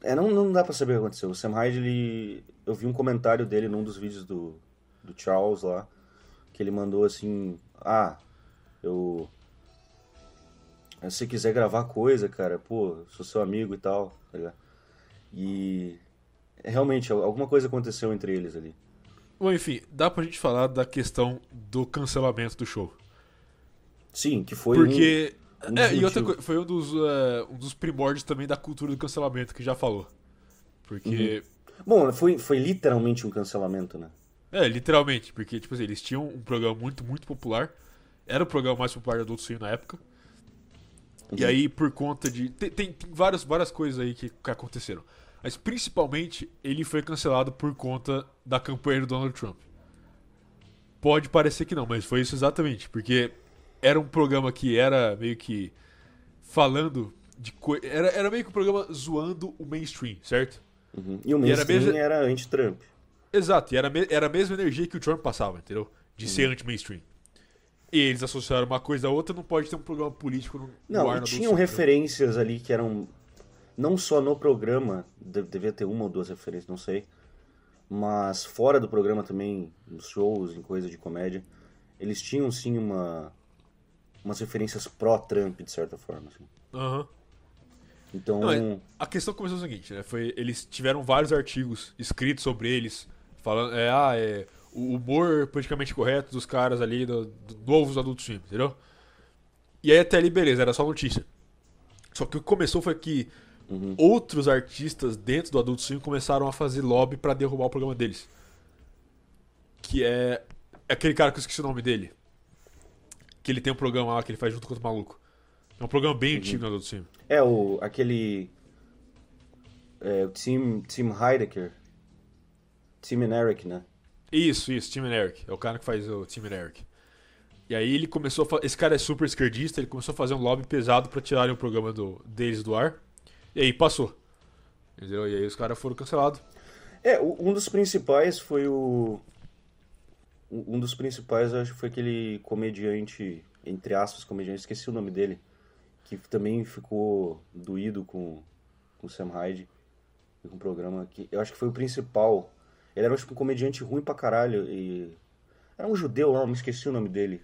É, não, não dá pra saber o que aconteceu. O Sam Hyde, ele. Eu vi um comentário dele num dos vídeos do, do Charles lá. Que ele mandou assim. Ah, eu. Se você quiser gravar coisa, cara, pô, sou seu amigo e tal, tá ligado? E realmente, alguma coisa aconteceu entre eles ali. Bom, enfim, dá pra gente falar da questão do cancelamento do show. Sim, que foi Porque. um dos é, e outra coisa, foi um dos, é, um dos primórdios também da cultura do cancelamento que já falou. Porque. um... Bom, foi, foi literalmente um cancelamento, né? É, literalmente, porque, tipo assim, eles tinham um programa muito, muito popular. Era o programa mais popular do Adult Swim na época. E Uhum. aí, por conta de. Tem, tem, tem várias, várias coisas aí que, que aconteceram. Mas principalmente, ele foi cancelado por conta da campanha do Donald Trump. Pode parecer que não, mas foi isso exatamente. Porque era um programa que era meio que falando de coisa. Era, era meio que um programa zoando o mainstream, certo? Uhum. E o E era mainstream era anti-Trump. Exato, e era, me- era a mesma energia que o Trump passava, entendeu? De Uhum. ser anti-mainstream. E eles associaram uma coisa a outra, não pode ter um programa político no, no Não, ar na tinham Swim, referências ali que eram. Não só no programa, de- devia ter uma ou duas referências, não sei. Mas fora do programa também, nos shows, em coisa de comédia, eles tinham sim uma. Umas referências pró-Trump, de certa forma. assim. Aham. Então. Não, é- A questão começou o seguinte, né? Foi, eles tiveram vários artigos escritos sobre eles, falando, é, ah, é o humor politicamente correto dos caras ali, do, do novos adultos Swim, entendeu? E aí até ali, beleza, era só notícia. Só que o que começou foi que Uhum. outros artistas dentro do Adult Swim começaram a fazer lobby pra derrubar o programa deles. Que é aquele cara que eu esqueci o nome dele. Que ele tem um programa lá que ele faz junto com outro maluco. É um programa bem antigo no Adult Swim. É o. aquele. É, o Tim, Tim Heidecker. Tim and Eric, né? Isso, isso, Tim and Eric. É o cara que faz o Tim and Eric. E aí ele começou a fa... Esse cara é super esquerdista, ele começou a fazer um lobby pesado pra tirarem o programa do... deles do ar. E aí passou. Entendeu? E aí os caras foram cancelados. É, um dos principais foi o. Um dos principais, acho que foi aquele comediante, entre aspas, comediante, esqueci o nome dele, que também ficou doído com, com o Sam Hyde e com o programa. Que eu acho que foi o principal. Ele era que, um comediante ruim pra caralho e. Era um judeu lá, me esqueci o nome dele.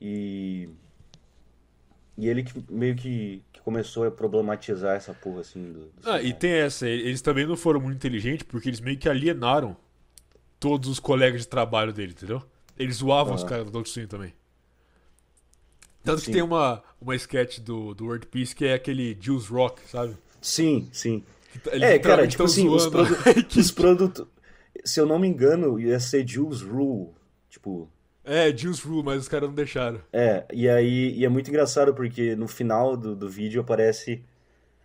E. E ele que meio que, que começou a problematizar essa porra assim do. do Ah, e tem essa, eles também não foram muito inteligentes porque eles meio que alienaram todos os colegas de trabalho dele, entendeu? Eles zoavam os Aham. caras do Swim também. Tanto que Sim. tem uma, uma sketch do, do World Peace que é aquele Juice Rock, sabe? Sim, sim. Que É, cara, tipo assim, os, produ os produtos. Se eu não me engano, ia ser Jules Rule. Tipo, É, Juice Rule, mas os caras não deixaram. é, e aí e é muito engraçado porque no final do, do vídeo aparece.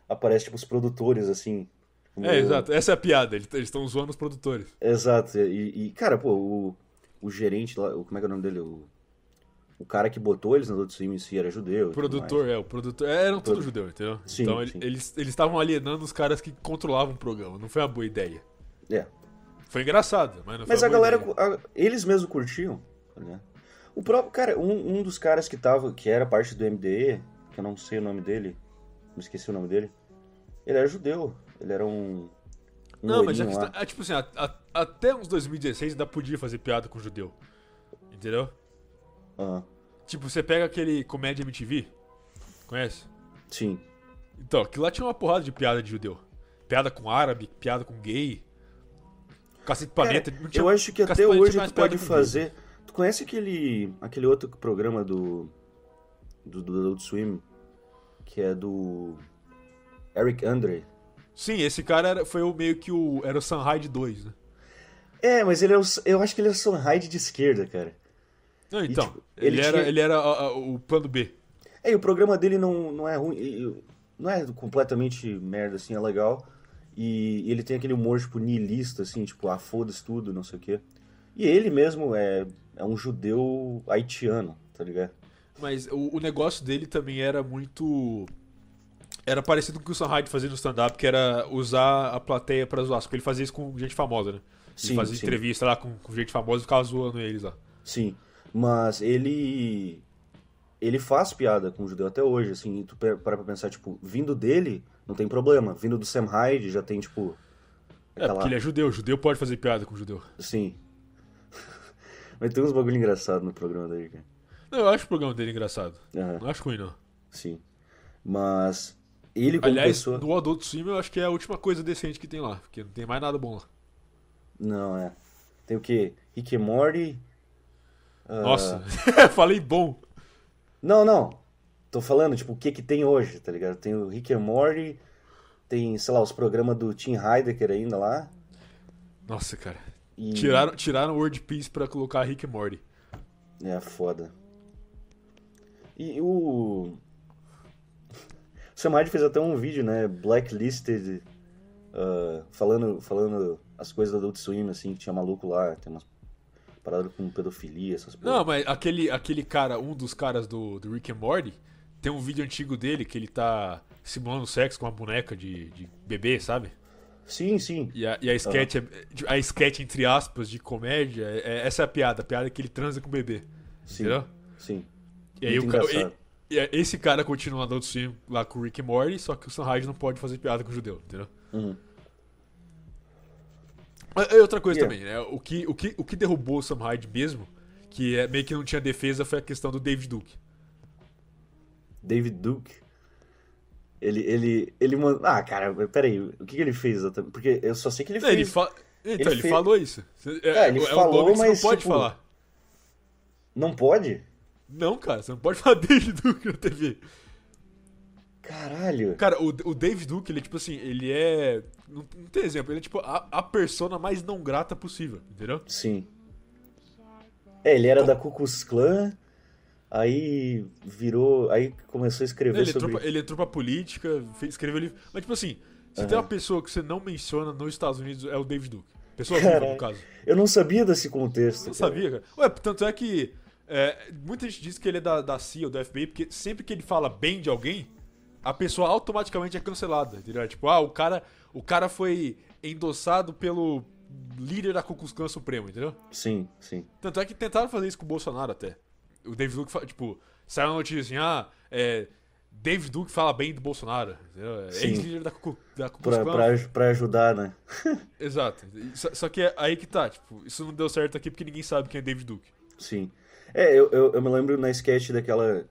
Aparece, tipo, os produtores, assim. Como- É, exato. Essa é a piada. Eles estão zoando os produtores. Exato. E, e, cara, pô, o, o gerente lá, o- como é que é o nome dele? O, o cara que botou eles no Adult Swim em si era judeu. O produtor, é, o produtor. é, Eram tudo judeu, entendeu? Sim, então sim. eles estavam alienando os caras que controlavam o programa. Não foi uma boa ideia. É. Foi engraçado, mas não Mas foi a galera, a- eles mesmos curtiam, ligado? O próprio, cara, um, um dos caras que tava, que era parte do MDE, que eu não sei o nome dele, me esqueci o nome dele, ele era judeu, ele era um... um Não, mas a loirinho questão, lá. é tipo assim, a- a- até uns 2016 ainda podia fazer piada com judeu. Entendeu? Aham. Tipo, você pega aquele Comédia MTV, conhece? Sim. Então, aquilo lá tinha uma porrada de piada de judeu. Piada com árabe, piada com gay. Cacete planeta. Cara, tinha- eu acho que até hoje tu pode fazer. Tu conhece aquele aquele outro programa do do, do Adult Swim que é do Eric Andre? Sim, esse cara era, foi o meio que o. Era o Sunride 2, né? É, mas ele é o, eu acho que ele é o Sunride de esquerda, cara. Não, então. tipo, ele, ele era, tinha- ele era a- a- o plano B. É, e o programa dele não, não é ruim, e- não é completamente merda, assim, é legal. E ele tem aquele humor, tipo, niilista, assim, tipo, ah, foda-se tudo, não sei o quê. E ele mesmo é, é um judeu haitiano, tá ligado? Mas o, o negócio dele também era muito. Era parecido com o que o Sunride fazia no stand-up, que era usar a plateia pra zoar. Só que ele fazia isso com gente famosa, né? Ele Sim, fazia sim. entrevista lá com, com gente famosa e ficava zoando eles lá. Sim, mas ele ele faz piada com o judeu até hoje, assim, e tu para pra pensar, tipo, vindo dele, não tem problema, vindo do Sam Hyde já tem, tipo, É, porque ele é judeu. Judeu pode fazer piada com judeu. sim. Mas tem uns bagulho engraçado no programa dele, cara. Não, eu acho o programa dele engraçado. Aham, Não acho ruim, não. sim. Mas ele como Aliás, pessoa... no Adult Swim eu acho que é a última coisa decente que tem lá. Porque não tem mais nada bom lá. Não, é. Tem o quê? Rick and Morty... ah, Nossa, falei bom. Não, não. Tô falando, tipo, o que que tem hoje, tá ligado? Tem o Rick and Morty, tem, sei lá, os programas do Tim Heidecker ainda lá. Nossa, cara. E... Tiraram, tiraram o Word Piece pra colocar Rick e Morty. É, foda. E o... Hyde fez até um vídeo, né? Blacklisted, ah, falando, falando as coisas do Adult Swim, assim, que tinha maluco lá, tem umas paradas com pedofilia, essas porra. Não, mas aquele, aquele cara, um dos caras do, do Rick and Morty, tem um vídeo antigo dele que ele tá simulando sexo com uma boneca de, de bebê, sabe? Sim, sim. E a, e a sketch, é, a sketch, entre aspas, de comédia, é, é- essa é a piada. A piada é que ele transa com o bebê. Sim, Entendeu? sim. E aí o e esse cara continua no Adult Swim lá com o Rick and Morty, só que o Sunrise não pode fazer piada com o judeu, entendeu? Uhum. E outra coisa Yeah. também, né? O que, o, que, o que derrubou o Sam Hyde mesmo, que é, meio que não tinha defesa, foi a questão do David Duke. David Duke. Ele, ele, ele. Ah, cara, peraí, o que que ele fez exatamente? Porque eu só sei que ele Não, fez... ele fa... Então, ele ele, fez- falou isso. É, É, ele é um falou, você mas, não pode tipo, falar. Não pode? Não, cara, você não pode falar David Duke na TV. Caralho. Cara, o, o David Duke, ele, tipo assim, ele é. Não, não tem exemplo, ele é tipo a, a persona mais não grata possível, entendeu? Sim. É, ele era da Ku Klux Klan, aí virou, aí começou a escrever Ele sobre... entrou, pra, ele entrou pra política, fez, escreveu livro. Mas, tipo assim, se tem uma pessoa que você não menciona nos Estados Unidos, é o David Duke. Pessoa viva, no caso. Eu não sabia desse contexto. Não cara. sabia, cara. Ué, tanto é que. É, muita gente diz que ele é da, da CIA ou da FBI, porque sempre que ele fala bem de alguém, a pessoa automaticamente é cancelada. Entendeu? Tipo, ah, o cara, o cara foi endossado pelo líder da Ku Klux Klan Supremo, entendeu? Sim, sim. Tanto é que tentaram fazer isso com o Bolsonaro até. O David Duke, tipo, saiu uma notícia assim, ah, é, David Duke fala bem do Bolsonaro, entendeu? É. Ex-líder da Ku da Ku Klux Pra, Klan. pra, pra ajudar, né? Exato. Só, só que é aí que tá, tipo, isso não deu certo aqui porque ninguém sabe quem é David Duke. Sim. É, eu, eu, eu me lembro na sketch daquela...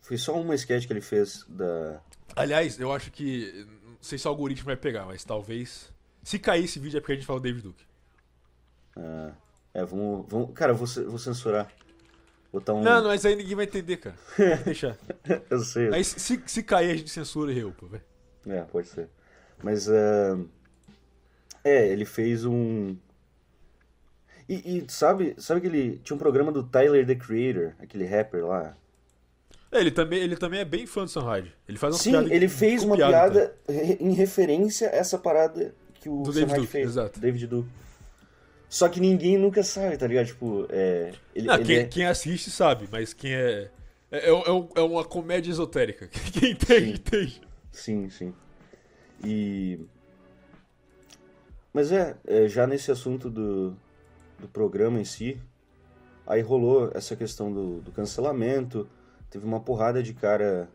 Foi só uma sketch que ele fez da... Aliás, eu acho que. Não sei se o algoritmo vai pegar, mas talvez. Se cair esse vídeo é porque a gente fala David Duke. ah, é, vamos, vamos... Cara, eu vou, vou censurar. Botar um... Não, não, mas aí ninguém vai entender, cara. Deixar. Eu sei. Aí se, se cair, a gente censura e reupa, velho. É, pode ser. Mas, ah, é, ele fez um... E, e sabe, sabe que ele tinha um programa do Tyler, The Creator, aquele rapper lá? É, ele também, ele também é bem fã do Sunride. Ele faz uma Sim, piada ele fez uma piada, piada re- em referência a essa parada que o Do David Duke, fez. exato. David Duke. Só que ninguém nunca sabe, tá ligado? Tipo, é... Ele, Não, quem, é- quem assiste sabe, mas quem é. É, é, um- é uma comédia esotérica. Quem Sim. entende. Sim, sim. E... Mas é, é, já nesse assunto do, do programa em si, Aí rolou essa questão do, do cancelamento, teve uma porrada de cara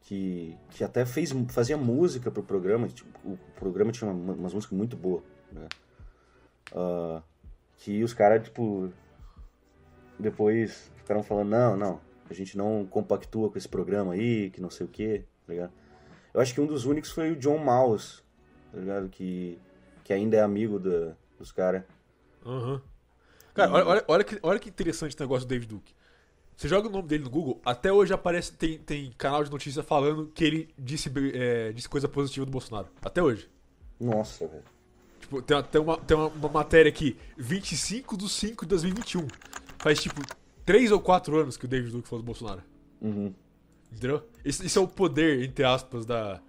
que, que até fez, fazia música pro programa, tipo, o programa tinha uma, umas músicas muito boas, né? Uh, que os caras, tipo, depois ficaram falando, não, não, a gente não compactua com esse programa aí, que não sei o que, tá ligado? Eu acho que um dos únicos foi o John Mouse, tá ligado? Que, que ainda é amigo da, dos caras. Aham. Uhum. Cara, olha, olha, olha, que, olha que interessante o negócio do David Duke. Você joga o nome dele no Google, até hoje aparece, tem, tem canal de notícia falando que ele disse, é, disse coisa positiva do Bolsonaro. Até hoje. Nossa, velho. Tipo, tem, tem, uma, tem uma, uma, matéria aqui, 25 de 5 de 2021. Faz tipo 3 ou 4 anos que o David Duke falou do Bolsonaro. Uhum. Entendeu? Esse, esse, é o poder, entre aspas, da,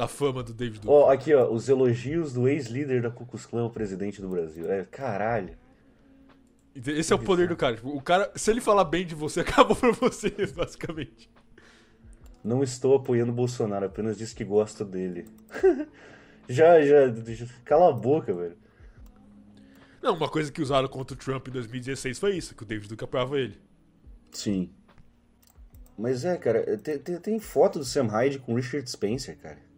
da fama do David Duke. Ó, oh, aqui, ó, os elogios do ex-líder da Ku Klux Klan ao presidente do Brasil. É, caralho. Esse é o poder do cara. Tipo, o cara, se ele falar bem de você, acabou pra você, basicamente. Não estou apoiando o Bolsonaro, apenas disse que gosto dele. já, já, cala a boca, velho. Não, uma coisa que usaram contra o Trump em 2016 foi isso, que o David Duke apoiava ele. Sim. Mas é, cara, tem, tem, tem foto do Sam Hyde com Richard Spencer, cara.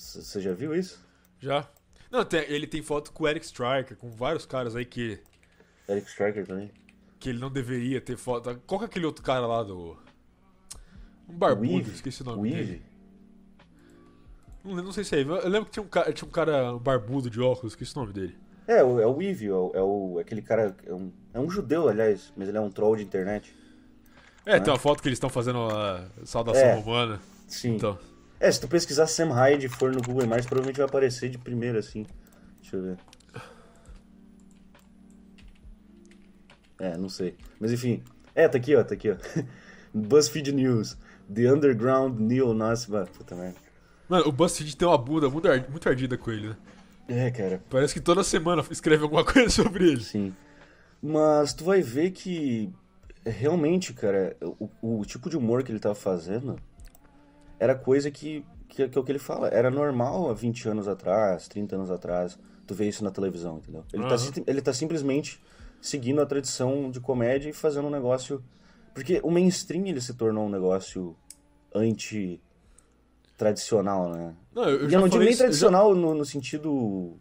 Você já viu isso? Já. Não, tem, ele tem foto com o Eric Striker, com vários caras aí que. Eric Striker também. Que ele não deveria ter foto. Qual que é aquele outro cara lá do. Um barbudo, Weave. esqueci o nome Weave. dele. Não, não sei se é. Eu lembro que tinha um cara, tinha um cara barbudo de óculos, esqueci o nome dele. É, é o Weave, é o, é o, aquele cara. É um, é um judeu, aliás, mas ele é um troll de internet. É, né? tem uma foto que eles estão fazendo a saudação é, romana. Sim. Então. É, se tu pesquisar Sam Hyde for no Google Imagens, provavelmente vai aparecer de primeira, assim. Deixa eu ver. É, não sei. Mas enfim. É, tá aqui, ó, tá aqui, ó. BuzzFeed News. The Underground Neo Nazi. Puta merda. Mano, o BuzzFeed tem uma bunda muito, muito ardida com ele, né? É, cara. Parece que toda semana escreve alguma coisa sobre ele. Sim. Mas tu vai ver que realmente, cara, o, o tipo de humor que ele tava fazendo era coisa que, que, que é o que ele fala, era normal há 20 anos atrás, 30 anos atrás, tu vê isso na televisão, entendeu? Ele, uhum. tá, ele tá simplesmente seguindo a tradição de comédia e fazendo um negócio... Porque o mainstream ele se tornou um negócio anti tradicional, né? Não, eu, eu, não digo nem tradicional já... no, no, sentido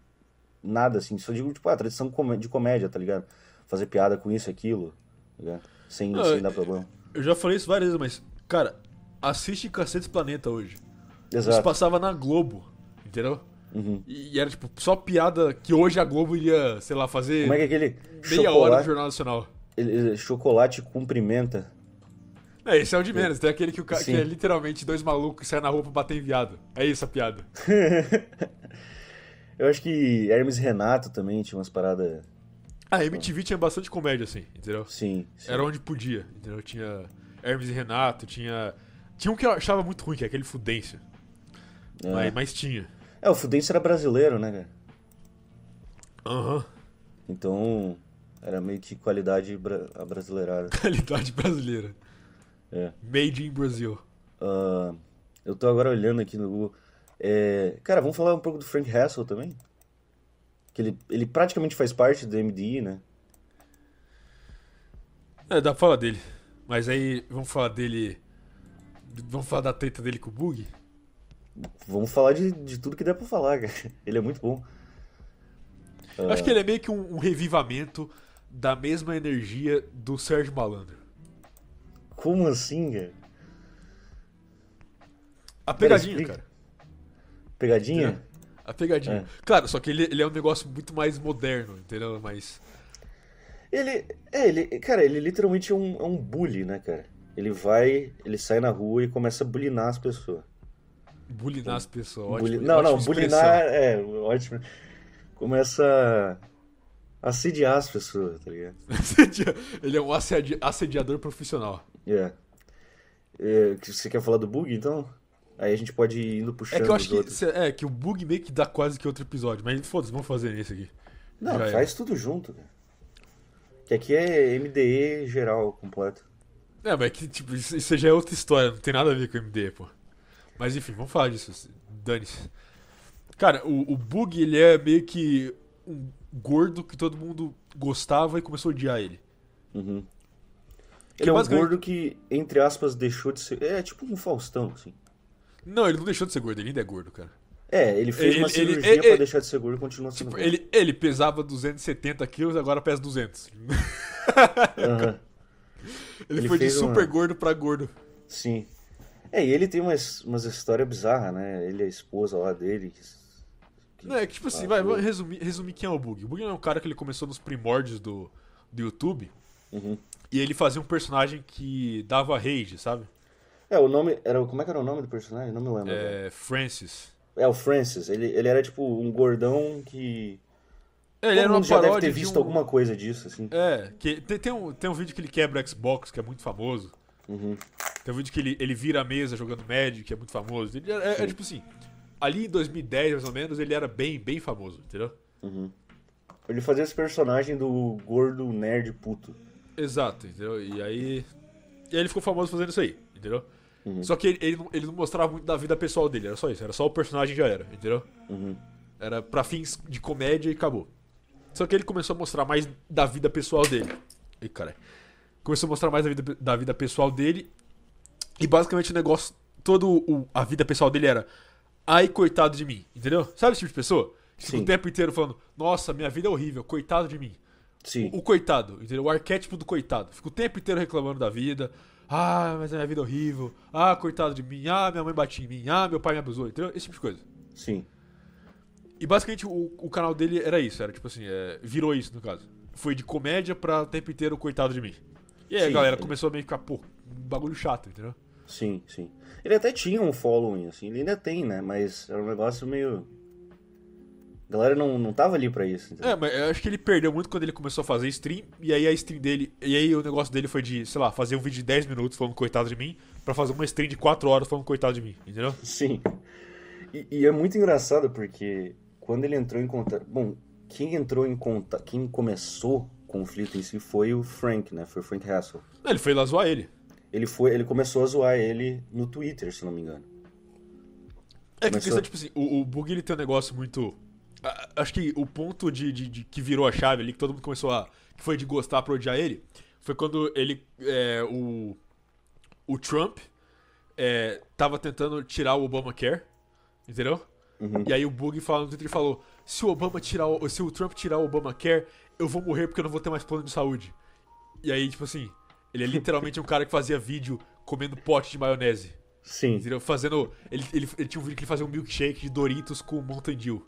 nada assim, só digo tipo, a ah, tradição de comédia, tá ligado? Fazer piada com isso e aquilo, tá ligado? Sem, não, sem dar problema. Eu já falei isso várias vezes, mas, cara, assiste Cacetes Planeta hoje. Exato. Isso passava na Globo, entendeu? Uhum. E era, tipo, só piada que hoje a Globo iria, sei lá, fazer. Como é que é aquele. Meia chocolate, hora no Jornal Nacional. Ele, chocolate cumprimenta. É, esse é o de menos. Tem aquele que, o, ca... que é literalmente dois malucos que saem na rua pra bater em viado. É isso a piada. Eu acho que Hermes Renato também tinha umas paradas. A MTV tinha bastante comédia, assim, entendeu? Sim, sim. Era onde podia, entendeu? Tinha Hermes e Renato, tinha tinha um que eu achava muito ruim, que é aquele Fudêncio. É. Mas, mas, tinha. É, o Fudêncio era brasileiro, né, cara? Aham. Uhum. Então, era meio que qualidade bra brasileirada. Qualidade brasileira. É. Made in Brasil. Uh, eu tô agora olhando aqui no Google. É, cara, vamos falar um pouco do Frank Hassel também? Que ele, ele praticamente faz parte do MDI, né? É, dá pra falar dele. Mas aí, vamos falar dele Vamos falar da treta dele com o Bug? Vamos falar de, de tudo que der pra falar, cara. Ele é muito bom. Eu acho que ele é meio que um, um, revivamento da mesma energia do Sérgio Malandro. Como assim, cara? A pegadinha, cara. Pegadinha? A pegadinha. É. Claro, só que ele, ele é um negócio muito mais moderno, entendeu? Mais. Ele. É, ele. Cara, ele literalmente é um, é um bully, né, cara? Ele vai, ele sai na rua e começa a bulinar as pessoas. Bulinar as pessoas, Bulli... Não, não, bulinar é ótimo. Começa a assediar as pessoas, tá ligado? ele é um assedi... assediador profissional. Yeah. É. Você quer falar do bug, então? Aí a gente pode ir indo puxando É que eu acho que, é, que o bug meio que dá quase que outro episódio, mas foda-se, vamos fazer esse aqui. Não, Já faz é. tudo junto, cara. Que aqui é MDE geral, completo. É, mas é que, tipo, isso já é outra história, não tem nada a ver com o MD, pô. Mas enfim, vamos falar disso. Dane-se. Cara, o, o Bug, ele é meio que um gordo que todo mundo gostava e começou a odiar ele. Uhum. Que Ele é um basicamente- gordo que, entre aspas, deixou de ser. É tipo um Faustão, assim. Não, ele não deixou de ser gordo, ele ainda é gordo, cara. É, ele fez Ele- uma cirurgia ele- pra ele- deixar de ser gordo e continua sendo Tipo, gordo. ele, ele pesava 270 quilos, agora pesa 200. Aham, Ele, Ele foi de super gordo pra gordo. sim. É, e ele tem umas, umas histórias bizarras, né? Ele e a esposa lá dele. que- Não, é que tipo assim, Ah, vai, vamos resumir, resumir quem é o Bug. O Bug é um cara que ele começou nos primórdios do, do YouTube Uhum. e ele fazia um personagem que dava rage, sabe? É, o nome. Era, como é que era o nome do personagem? Não me lembro. agora. É, Francis. É, o Francis. Ele, ele era tipo um gordão que. É, ele Todo era uma já deve ter visto um... alguma coisa disso, assim. É, que tem, tem, um, tem um vídeo que ele quebra o Xbox, que é muito famoso. Uhum. Tem um vídeo que ele, ele vira a mesa jogando Magic, que é muito famoso. Ele é, é, Sim. tipo assim, ali em 2010, mais ou menos, ele era bem, bem famoso, entendeu? Uhum. Ele fazia esse personagem do gordo nerd puto. Exato, entendeu? E aí. E aí ele ficou famoso fazendo isso aí, entendeu? Uhum. Só que ele, ele, não, ele não mostrava muito da vida pessoal dele, era só isso, era só o personagem já era, entendeu? Uhum. Era pra fins de comédia e acabou. Só que ele começou a mostrar mais da vida pessoal dele. Ih, caralho. Começou a mostrar mais da vida, da vida pessoal dele. E basicamente o negócio, todo o, a vida pessoal dele era. Ai, coitado de mim, entendeu? Sabe esse tipo de pessoa? Que fica Sim. o tempo inteiro falando, nossa, minha vida é horrível, coitado de mim. Sim. O coitado, entendeu? O arquétipo do coitado. Fica o tempo inteiro reclamando da vida. Ah, mas a minha vida é horrível. Ah, coitado de mim. Ah, minha mãe batia em mim. Ah, meu pai me abusou, entendeu? Esse tipo de coisa. Sim. E basicamente o, o canal dele era isso, era tipo assim, é, virou isso no caso. Foi de comédia pra o tempo inteiro coitado de mim. E aí a Sim, galera ele- começou a meio que ficar, pô, um bagulho chato, entendeu? Sim, sim. Ele até tinha um following, assim. Ele ainda tem, né? Mas era um negócio meio. A galera não, não tava ali pra isso, entendeu? É, mas eu acho que ele perdeu muito quando ele começou a fazer stream, e aí a stream dele, e aí o negócio dele foi de, sei lá, fazer um vídeo de 10 minutos falando coitado de mim, pra fazer uma stream de 4 horas falando coitado de mim, entendeu? Sim. E, e é muito engraçado porque quando ele entrou em contato. Bom, quem entrou em contato. Quem começou o conflito em si foi o Frank, né? Foi o Frank Hassel. Ele foi lá zoar ele. Ele, foi, ele começou a zoar ele no Twitter, se não me engano. É que a Começou- questão, tipo assim, o, o Bug ele tem um negócio muito. Acho que o ponto de, de- de- que virou a chave ali, que todo mundo começou a. que foi de gostar pra odiar ele, foi quando ele. é, o. O Trump é, tava tentando tirar o Obamacare, entendeu? Uhum. E aí o Bug falou no Twitter e falou: se o Obama tirar o, se o Trump tirar o Obamacare, eu vou morrer porque eu não vou ter mais plano de saúde. E aí, tipo assim, ele é literalmente um cara que fazia vídeo comendo pote de maionese. Sim. Entendeu? Fazendo. Ele, ele, ele tinha um vídeo que ele fazia um milkshake de Doritos com Mountain Dew.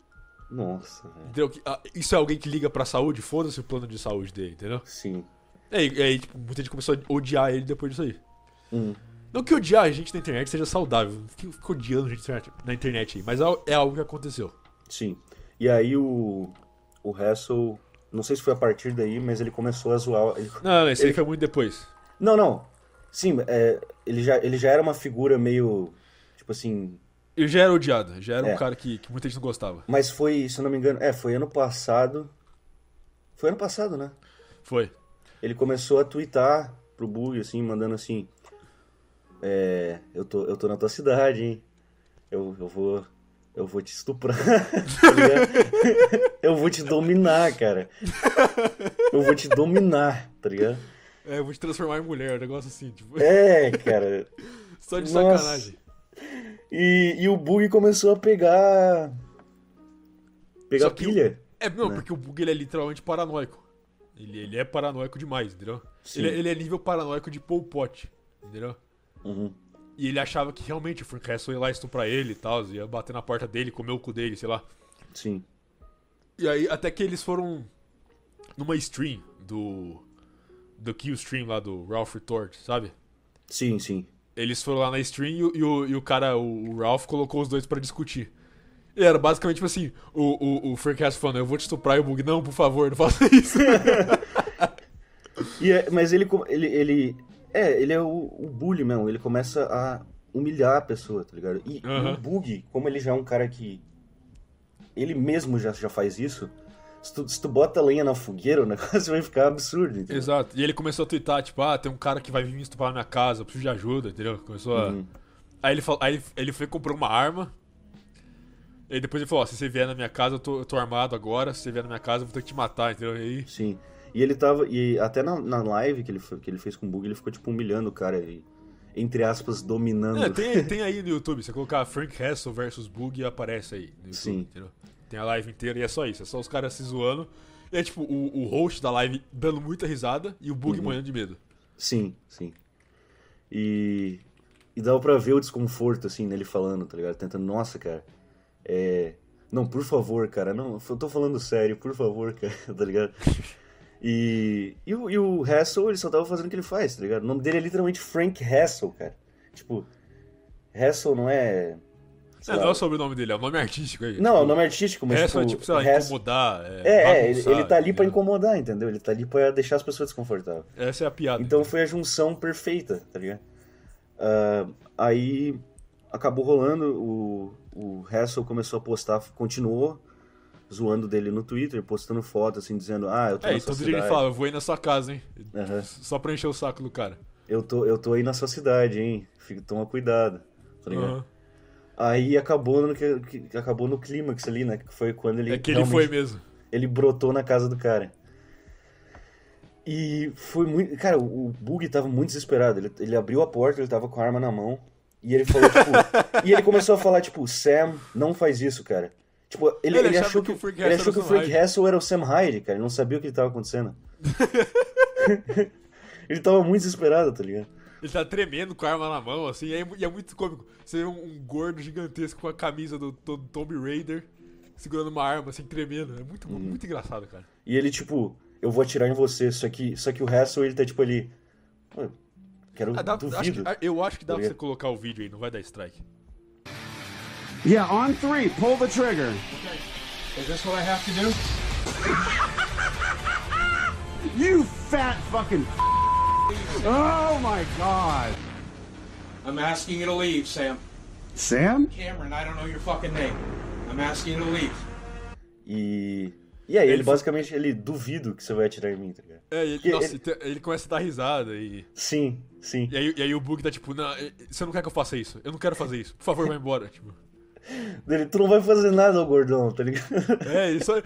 Nossa, velho. Entendeu? Ah, Isso é alguém que liga pra saúde? Foda-se o plano de saúde dele, entendeu? Sim. E aí, e aí, tipo, muita gente começou a odiar ele depois disso aí. Hum. Não que odiar a gente na internet seja saudável. Fica odiando a gente na internet- aí. Mas é é algo que aconteceu. Sim. E aí o. O Hassel. Não sei se foi a partir daí, mas ele começou a zoar. ele- Não, não, isso aí Ele- foi muito depois. Não, não. Sim, é, ele, já, ele já era uma figura meio. Tipo assim. Eu já era odiado. Já era É. um cara que, que muita gente não gostava. Mas foi, se eu não me engano. É, foi ano passado. Foi ano passado, né? Foi. Ele começou a twittar pro Bug, assim, mandando assim. É. Eu tô, eu tô na tua cidade, hein? Eu, eu vou. Eu vou te estuprar. tá eu vou te dominar, cara. Eu vou te dominar, tá ligado? É, eu vou te transformar em mulher. Um negócio assim, tipo. É, cara. Só de Nossa. sacanagem. E, e o Bug começou a pegar. Pegar que o- pilha. É, não, né? porque o Bug ele é literalmente paranoico. Ele, ele é paranoico demais, entendeu? Ele, ele é nível paranoico de Pol Pot, entendeu? Uhum. E ele achava que realmente o Frank Castle ia lá estuprar ele e tal, ia bater na porta dele, comer o cu dele, sei lá. Sim. E aí, até que eles foram numa stream do. Do Kill Stream lá do Ralph Retort, sabe? Sim, sim. Eles foram lá na stream e, o- e o, e o cara, o, Ralph, colocou os dois pra discutir. E era basicamente tipo assim: o, o, o Frank Castle falando, eu vou te estuprar e o Bug, não, por favor, não faça isso. E é- mas ele, ele, ele. É, ele é o, o bully mesmo. Ele começa a humilhar a pessoa, tá ligado? E, Aham. o Bug, como ele já é um cara que. Ele mesmo já, já faz isso. Se tu, se tu bota lenha na fogueira, o negócio vai ficar absurdo, entendeu? Exato. E ele começou a twittar, tipo, ah, tem um cara que vai vir me estuprar na minha casa, eu preciso de ajuda, entendeu? Começou a. Uhum. Aí ele falou, aí ele, ele foi e comprou uma arma. E aí depois ele falou, ó, se você vier na minha casa, eu tô, eu tô armado agora, se você vier na minha casa, eu vou ter que te matar, entendeu? E aí... Sim. E ele tava. E até na, na live que ele, que ele fez com o Bug, ele ficou, tipo, humilhando o cara. E, entre aspas, dominando. É, tem, tem aí no YouTube, você colocar Frank Hassel versus Bug aparece aí YouTube, Sim. entendeu? Tem a live inteira e é só isso, é só os caras se zoando. E é tipo, o, o host da live dando muita risada e o Bug Uhum. morrendo de medo. Sim, sim. E. E dava pra ver o desconforto, assim, nele falando, tá ligado? Tentando, nossa, cara. É. Não, por favor, cara, não, eu tô falando sério, por favor, cara, tá ligado? E, e, o, e o Hassel, ele só tava fazendo o que ele faz, tá ligado? O nome dele é literalmente Frank Hassel, cara. Tipo, Hassel não é. É, não é o sobrenome dele, é o nome artístico aí. Não, é o nome artístico, mas Hassel tipo, é tipo, sei lá, Hassel- incomodar. É, é, ele, bagunçar, ele tá ali pra entendeu? incomodar, entendeu? Ele tá ali pra deixar as pessoas desconfortáveis. Essa é a piada. Então foi a junção perfeita, tá ligado? Ah, aí acabou rolando, o, o Hassel começou a postar, continuou zoando dele no Twitter, postando foto, assim, dizendo, ah, eu tô É, na sua ele cidade. fala, eu vou ir na sua casa, hein? Aham. Só pra encher o saco do cara. Eu tô, eu tô aí na sua cidade, hein? Fica, toma cuidado, tá ligado? Aham. Aí acabou no, que, acabou no clímax ali, né? Que foi quando ele É que ele foi mesmo. ele brotou na casa do cara. E foi muito. Cara, o o Bug tava muito desesperado. Ele, ele abriu a porta, ele tava com a arma na mão. E ele falou, tipo. e ele começou a falar, tipo, Sam, não faz isso, cara. Tipo, ele, Ele ele achou que que, o Frank ele achou que era o Frank. Hassel era o Sam Hyde, cara. Ele não sabia o que tava acontecendo. ele tava muito desesperado, tá ligado? Ele tá tremendo com a arma na mão, assim, e é, e é muito cômico. Você vê um, um gordo gigantesco com a camisa do, do Tomb Raider segurando uma arma, assim, tremendo. É muito, Uhum. muito engraçado, cara. E ele, tipo, eu vou atirar em você. Só que, só que o Hassel, ele tá, tipo, ali. "Pô, Quero Ah, dá- acho que- eu acho que dá Tá pra você colocar o vídeo aí, não vai dar strike. Yeah, on three, pull the trigger. Is this what I have to do? You fat fucking. Oh my god. I'm asking you to leave, Sam. Sam? Cameron, I don't know your fucking name. I'm asking you to leave. E. E aí, ele, Ele basicamente, ele duvido que você vai atirar em mim, tá ligado? É, ele, nossa, ele- ele... ele começa a dar risada e. Sim, sim. E aí, e aí o Bug tá tipo, não, você não quer que eu faça isso? Eu não quero fazer isso. Por favor, vai embora. Tipo. Ele, tu não vai fazer nada, ô gordão, tá ligado? É, isso, é-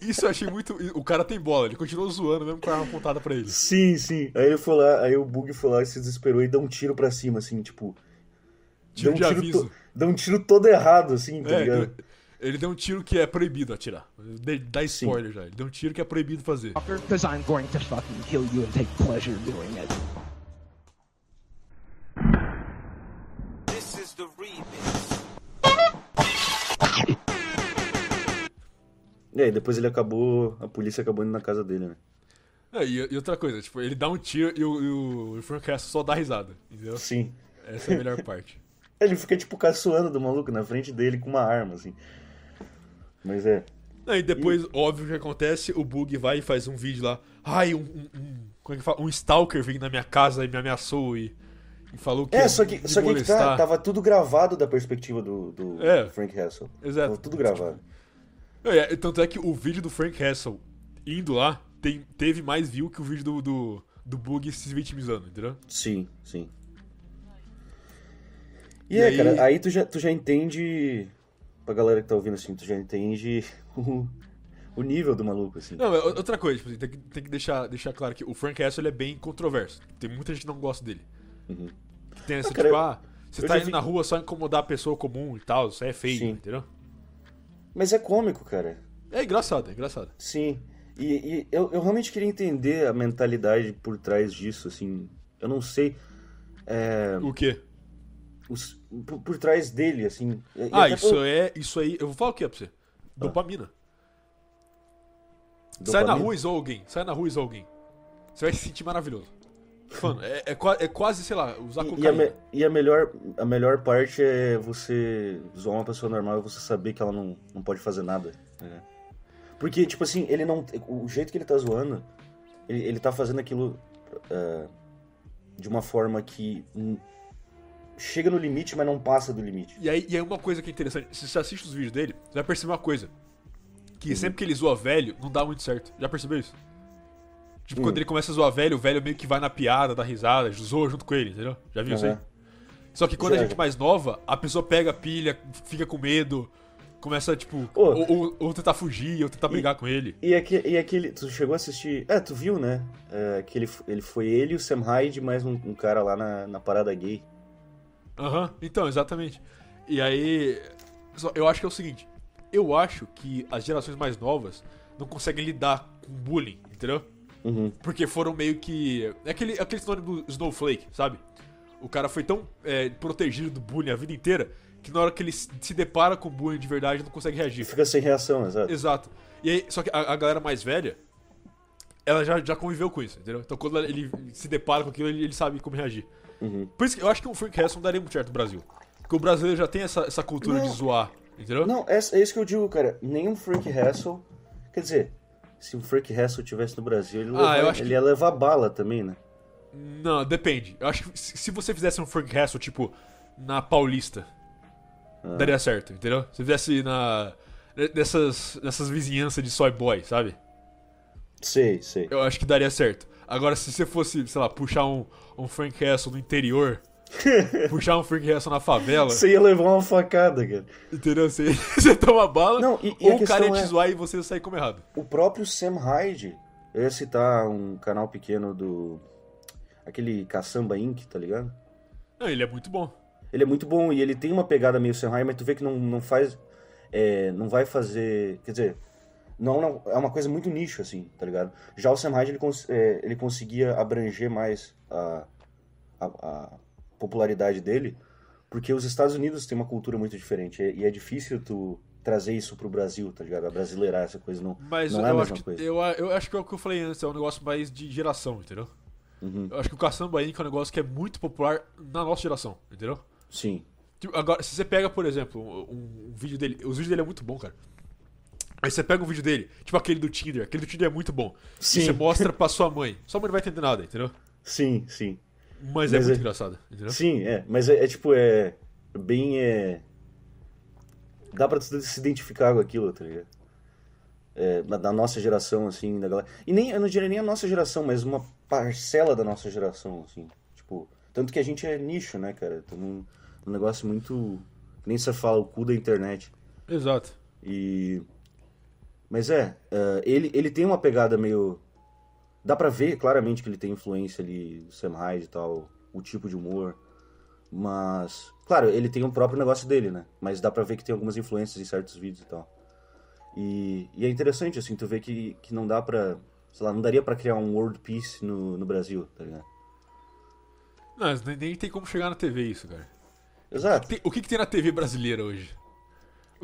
isso eu achei muito. O cara tem bola, ele continuou zoando mesmo com a arma apontada pra ele. sim, sim. Aí ele foi lá, aí o Bug foi lá e se desesperou e deu um tiro pra cima, assim, tipo. Tiro deu um de tiro aviso. to- Deu um tiro todo errado, assim, tá É, ligado? ele- ele deu um tiro que é proibido atirar. De- Dá spoiler já. Ele deu um tiro que é proibido fazer. Because I'm going to fucking kill you and take pleasure doing it. This is the remix. E aí, depois ele acabou. A polícia acabou indo na casa dele, né? É, e, e outra coisa, tipo, ele dá um tiro e o, e o, Frank Castle só dá risada. Entendeu? Sim. Essa é a melhor parte. Ele fica, tipo, caçoando do maluco na frente dele com uma arma, assim. Mas é. Aí depois, óbvio o que acontece, o Bug vai e faz um vídeo lá. Ai, um. um, um como é que fala? Um Stalker veio na minha casa e me ameaçou e, e falou que. É, só que, só que, tá, tava tudo gravado da perspectiva do, do É. Frank Hassel. Exato. Tava tudo gravado. É, tanto é que o vídeo do Frank Castle indo lá tem, teve mais view que o vídeo do, do, do Bug se vitimizando, entendeu? Sim, sim. E, E é, aí- cara, aí tu já, tu já entende. Pra galera que tá ouvindo assim, tu já entende o, o nível do maluco, assim. Não, é outra coisa, tipo, assim, tem que, tem que deixar, deixar claro que o Frank Castle ele é bem controverso. Tem muita gente que não gosta dele. Que tem essa, Ah, cara, tipo, ah, você tá indo vi- na rua só incomodar a pessoa comum e tal, isso aí é feio, Sim. entendeu? Mas é cômico, cara. É engraçado, é engraçado. Sim. E, e eu, eu realmente queria entender a mentalidade por trás disso, assim. Eu não sei. É, O quê? os- por, por trás dele, assim. Ah, isso pelo- é. Isso aí. Eu vou falar o que pra você? Dopamina. Sai na rua e alguém. Sai na rua e alguém. Você vai se sentir maravilhoso. Mano, é, é, é quase, sei lá, usar E, e, a, cocaína. e a melhor, a melhor parte é você zoar uma pessoa normal e você saber que ela não, não pode fazer nada. né? Porque, tipo assim, ele não. O jeito que ele tá zoando, ele, ele tá fazendo aquilo é, de uma forma que hum, chega no limite, mas não passa do limite. E aí, e aí uma coisa que é interessante, se você assiste os vídeos dele, você vai perceber uma coisa. Uhum. Que sempre que ele zoa velho, não dá muito certo. Já percebeu isso? Tipo, Hum. quando ele começa a zoar velho, o velho meio que vai na piada, dá risada, zoa junto com ele, entendeu? Já viu isso aí? Só que quando Já, a gente já. mais nova, a pessoa pega a pilha, fica com medo, Começa, tipo, ou, ou- ou tentar fugir, ou tentar brigar com ele. E, aque- e aquele. Tu chegou a assistir. É, tu viu, né? É, que ele, ele foi ele o Sam Hyde, mais um, um cara lá na, na parada gay. Aham, então, exatamente. E aí, eu acho que é o seguinte, eu acho que as gerações mais novas não conseguem lidar com bullying, entendeu? Uhum. Porque foram meio que. É aquele, aquele sinônimo do Snowflake, sabe? O cara foi tão é, protegido do bullying a vida inteira que na hora que ele se depara com bullying de verdade não consegue reagir. fica sem reação, exato. Exato. E aí, só que a, a galera mais velha, ela já, já conviveu com isso, entendeu? Então quando ele se depara com aquilo, ele, ele sabe como reagir. Uhum. Por isso que eu acho que um Frank Castle não daria muito certo no Brasil. Porque o brasileiro já tem essa, essa cultura Não. de zoar, entendeu? Não, é, é isso que eu digo, cara. Nenhum Frank Hassel. Quer dizer, se um Frank Hassel tivesse no Brasil, ele, Ah, leva- ele que- ia levar bala também, né? Não, depende. Eu acho que se você fizesse um Frank Castle, tipo, na Paulista, Ah. daria certo, entendeu? Se fizesse na. Nessas, nessas vizinhanças de soy boy, sabe? Sei, sei. Eu acho que daria certo. Agora, se você fosse, sei lá, puxar um, um Frank Castle no interior, puxar um Frank Castle na favela, Você ia levar uma facada, cara. entendeu? Você, você toma bala, Não, e- e ou o cara ia te é- zoar e você sair como errado. O próprio Sam Hyde, eu ia citar um canal pequeno do. Aquele Caçamba Inc., tá ligado? Não, ele é muito bom. Ele é muito bom e ele tem uma pegada meio Sam Hyde, mas tu vê que não, não faz. é, não vai fazer. Quer dizer, não, não, é uma coisa muito nicho, assim, tá ligado? Já o Sam Hyde, ele, cons- é, ele conseguia abranger mais a, a, a popularidade dele, porque os Estados Unidos têm uma cultura muito diferente e, é difícil tu trazer isso pro Brasil, tá ligado? A brasileirar essa coisa não, Mas não é a eu, mesma acho que, coisa. eu, eu acho que é o que eu falei antes, é um negócio mais de geração, entendeu? Uhum. Eu acho que o Caçamba Inc. é um negócio que é muito popular na nossa geração, entendeu? Sim. Tipo, agora, se você pega, por exemplo, um, um vídeo dele. Os vídeos dele é muito bom, cara. Aí você pega um vídeo dele, tipo aquele do Tinder, aquele do Tinder é muito bom. Sim. E você mostra pra sua mãe. Sua mãe não vai entender nada, entendeu? Sim, sim. Mas, é Mas muito é- engraçado, entendeu? Sim, é. Mas é, é tipo, é. Bem. É, dá pra se identificar com aquilo, tá ligado? É, da, nossa geração, assim, da galera. E nem, eu não diria nem a nossa geração, mas uma parcela da nossa geração, assim. Tipo, tanto que a gente é nicho, né, cara? Tem um, um negócio muito. Nem você fala, o cu da internet. Exato. E. Mas é, é, ele, ele tem uma pegada meio. Dá pra ver claramente que ele tem influência ali Sam Hyde e tal, o tipo de humor. Mas. Claro, ele tem o próprio negócio dele, né? Mas dá pra ver que tem algumas influências em certos vídeos e tal. E, e é interessante, assim, tu vê que, que não dá pra. Sei lá, não daria pra criar um world peace no, no Brasil, tá ligado? Não, nem, tem como chegar na TV isso, cara. Exato. Tem- o que, que tem na TV brasileira hoje?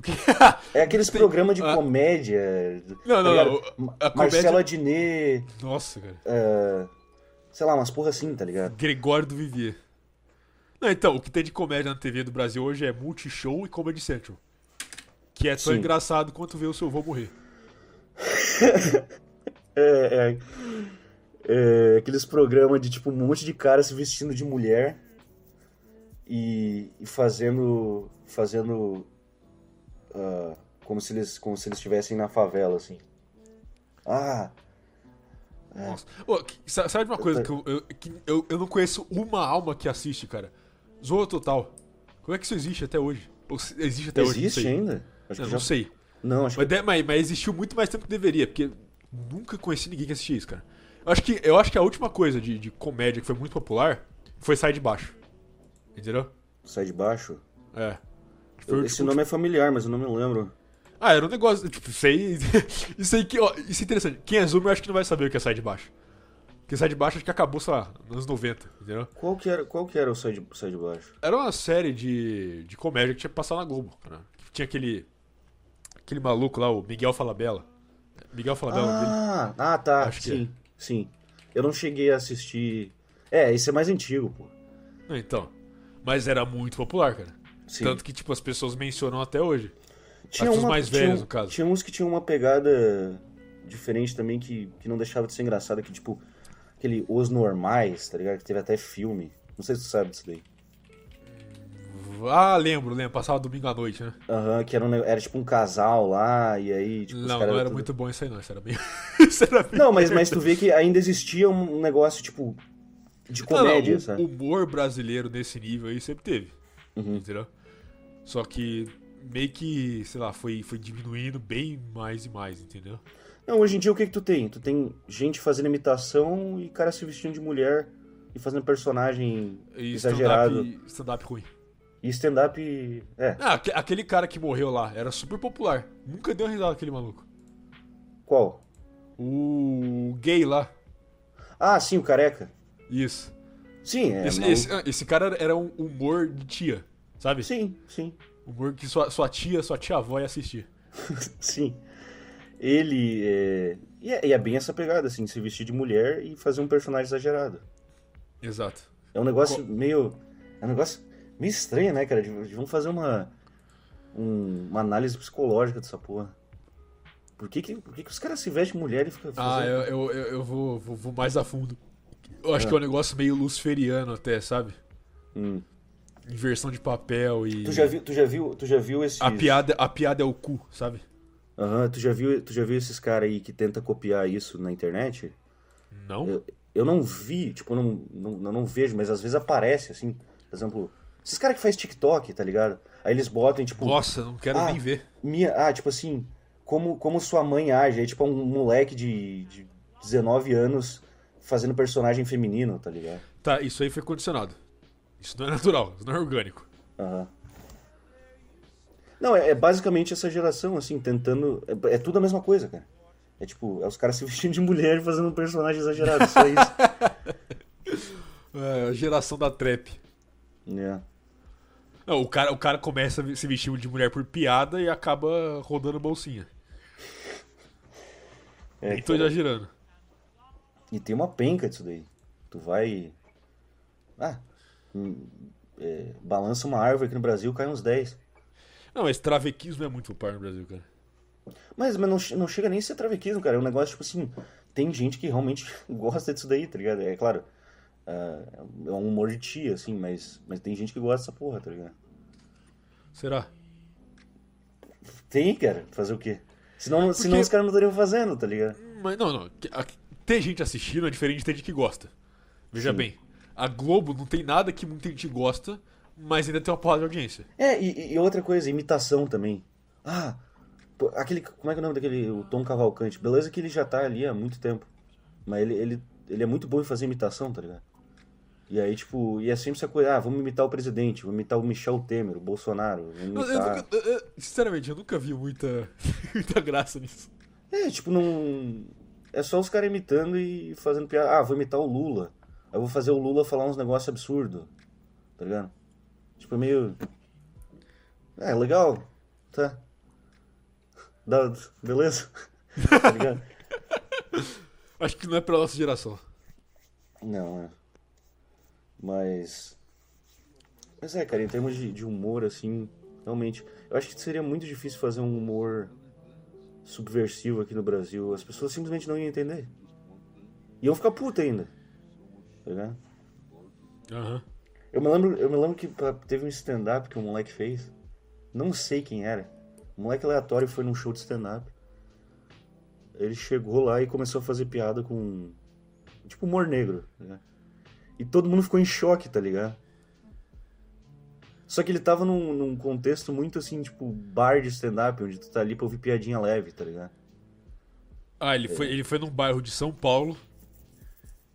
É aqueles programas de Ah. comédia. Não, tá não, não, a comédia- Marcela Diné. Nossa, cara. é, sei lá, umas porra assim, tá ligado? Gregório do Vivier. Não, então, o que tem de comédia na TV do Brasil hoje é Multishow e Comedy Central. Que é tão Sim. engraçado quanto ver o seu avô morrer. É, é, é, aqueles programas de tipo um monte de cara se vestindo de mulher e, e fazendo fazendo ah, como se eles como se eles estivessem na favela assim. Ah, Nossa. Ô, que- sabe de uma coisa que, eu, eu, que eu, eu não conheço uma alma que assiste, cara? Zoa Total. Como é que isso existe até hoje? Ou existe até hoje? Não existe ainda? Acho não já sei. Não, acho Mas, que mas, mas existiu muito mais tempo que deveria, porque nunca conheci ninguém que assistia isso, cara. Eu acho que, eu acho que a última coisa de, de comédia que foi muito popular foi Sai de Baixo. Entendeu? sai de baixo. É. O Esse nome é familiar, mas eu não me lembro. Ah, era um negócio, tipo, isso aí. isso aí que, ó, isso é interessante. Quem é Zoomer eu acho que não vai saber o que é Sai de Baixo. Porque Sai de Baixo acho que acabou, sei lá, nos anos 90, entendeu? Qual que era, qual que era o sai de, sai de baixo? Era uma série de, de comédia que tinha que passar na Globo, cara. Tinha aquele. Aquele maluco lá, o Miguel Falabella. Miguel Falabella é nome dele. Ah, ah, tá. Acho que sim, sim. Eu não cheguei a assistir. É, esse é mais antigo, pô. Então. Mas era muito popular, cara. Sim. Tanto que, tipo, as pessoas mencionam até hoje. Tinha pessoas uma- mais tinha velhas, um- no caso. Tinha uns que tinham uma pegada diferente também que, que não deixava de ser engraçada, que tipo, aquele Os Normais, tá ligado? Que teve até filme. Não sei se tu sabe disso daí. Ah, lembro, lembro. Passava domingo à noite, né? Aham, que era, um, era tipo um casal lá, e aí, tipo, não, não era tudo- muito bom isso aí, não. Isso era bem. isso era bem Não, mas, mas tu vê que ainda existia um negócio, tipo, de Não, não, comédia, o humor brasileiro nesse nível aí sempre teve. Uhum. Entendeu? Só que meio que, sei lá, foi, foi diminuindo bem mais e mais, entendeu? Não, hoje em dia o que que tu tem? Tu tem gente fazendo imitação e cara se vestindo de mulher e fazendo personagem E exagerado. stand-up stand ruim. E stand-up. É. Ah, aque- aquele cara que morreu lá era super popular. Nunca deu risada aquele maluco. Qual? O gay lá. Ah, sim, o careca. Isso. Sim, é. esse, esse, ah, esse cara era um humor de tia, sabe? Sim, sim, Humor que sua, sua tia, sua tia-avó ia assistir. sim. Ele é... E, é. e é bem essa pegada, assim, se vestir de mulher e fazer um personagem exagerado. Exato. É um negócio Co- meio. É um negócio meio estranho, né, cara? De- de- Vamos fazer uma. um- uma análise psicológica dessa porra. Por que, que, por que, que os caras se vestem de mulher e ficam Ah, fazendo... eu, eu, eu, eu vou, vou, vou mais a fundo. Eu acho que é um negócio meio luciferiano até, sabe? Hum. Inversão de papel e. Tu já viu, tu já viu, tu já viu esses. A piada, a piada é o cu, sabe? Aham, tu já viu, tu já viu esses caras aí que tenta copiar isso na internet? Não? Eu, eu não vi, tipo, eu não, não, não vejo, mas às vezes aparece, assim, por exemplo, esses caras que faz TikTok, tá ligado? Aí eles botam, tipo, Nossa, não quero Ah. nem ver. minha, ah, tipo assim, como, como sua mãe age, aí tipo um moleque de, de 19 anos fazendo personagem feminino, tá ligado? Tá, isso aí foi condicionado. Isso não é natural, isso não é orgânico. Aham. Não, é, é basicamente essa geração, assim, tentando. É, é tudo a mesma coisa, cara. É tipo, é os caras se vestindo de mulher e fazendo um personagem exagerado, só isso. É, a geração da trap. É. Não, o cara, o cara começa a se vestir de mulher por piada e acaba rodando bolsinha. É, Nem tô cara. exagerando. E tem uma penca disso daí. Tu vai. Ah, é, balança uma árvore aqui no Brasil, cai uns 10. Não, mas travequismo é muito popular no Brasil, cara. Mas, mas não, não chega nem a ser travequismo, cara. É um negócio, tipo assim, tem gente que realmente gosta disso daí, tá ligado? É claro, ah, é um humor de tia, assim, mas, mas tem gente que gosta dessa porra, tá ligado? Será? Tem, cara, fazer o quê? Senão, senão os caras não estariam fazendo, tá ligado? Mas não, não. Ter gente assistindo é diferente de ter gente que gosta. Veja Sim. bem, a Globo não tem nada que muita gente gosta, mas ainda tem uma porrada de audiência. É, e, e outra coisa, imitação também. Ah, aquele. Como é que é o nome daquele. O Tom Cavalcante. Beleza que ele já tá ali há muito tempo. Mas ele, ele, ele é muito bom em fazer imitação, tá ligado? E aí, tipo, e é sempre essa coisa, ah, vamos imitar o presidente, vamos imitar o Michel Temer, o Bolsonaro, vamos Eu- eu imitar. nunca- eu- eu- sinceramente, eu nunca vi muita, muita graça nisso. É, tipo, não. É só os caras imitando e fazendo piada. Ah, vou imitar o Lula. Eu vou fazer o Lula falar uns negócios absurdos. Tá ligado? Tipo, é meio. É, legal. Tá. Dá... Beleza? tá ligado? Acho que não é pra nossa geração. Não, é. Mas. Mas é, cara, em termos de, de humor, assim, realmente. Eu acho que seria muito difícil fazer um humor subversivo aqui no Brasil. As pessoas simplesmente não iam entender. E iam ficar puta ainda. Tá ligado? Aham. Eu me lembro, eu me lembro que teve um stand-up que o moleque fez. Não sei quem era. Um moleque aleatório foi num show de stand-up. Ele chegou lá e começou a fazer piada com. Tipo humor negro. Né? E todo mundo ficou em choque, tá ligado? Só que ele tava num, num contexto muito assim, tipo, bar de stand-up, onde tu tá ali pra ouvir piadinha leve, tá ligado? Ah, ele foi, ele foi num bairro de São Paulo,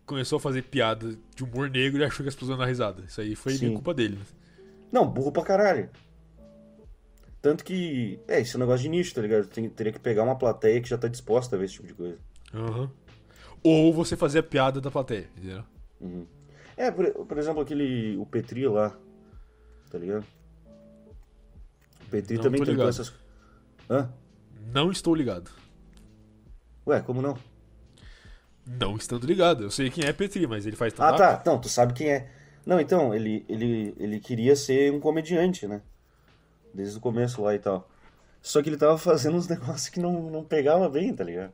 começou a fazer piada de humor negro e achou que as pessoas iam dar risada. Isso aí foi culpa dele. Não, burro pra caralho. Tanto que. É, isso é um negócio de nicho, tá ligado? Tem, teria que pegar uma plateia que já tá disposta a ver esse tipo de coisa. Aham. Ou você fazer a piada da plateia, entendeu? É, por, por exemplo, aquele. O Petri lá. Tá ligado? O Petri Não também tentou ligado. essas. Hã? Não estou ligado. Ué, como não? Não estando ligado. Eu sei quem é Petri, mas ele faz Ah, stand-up. tá. Não, tu sabe quem é. Não, então, ele, ele, ele queria ser um comediante, né? Desde o começo lá e tal. Só que ele tava fazendo uns negócios que não, não pegava bem, tá ligado?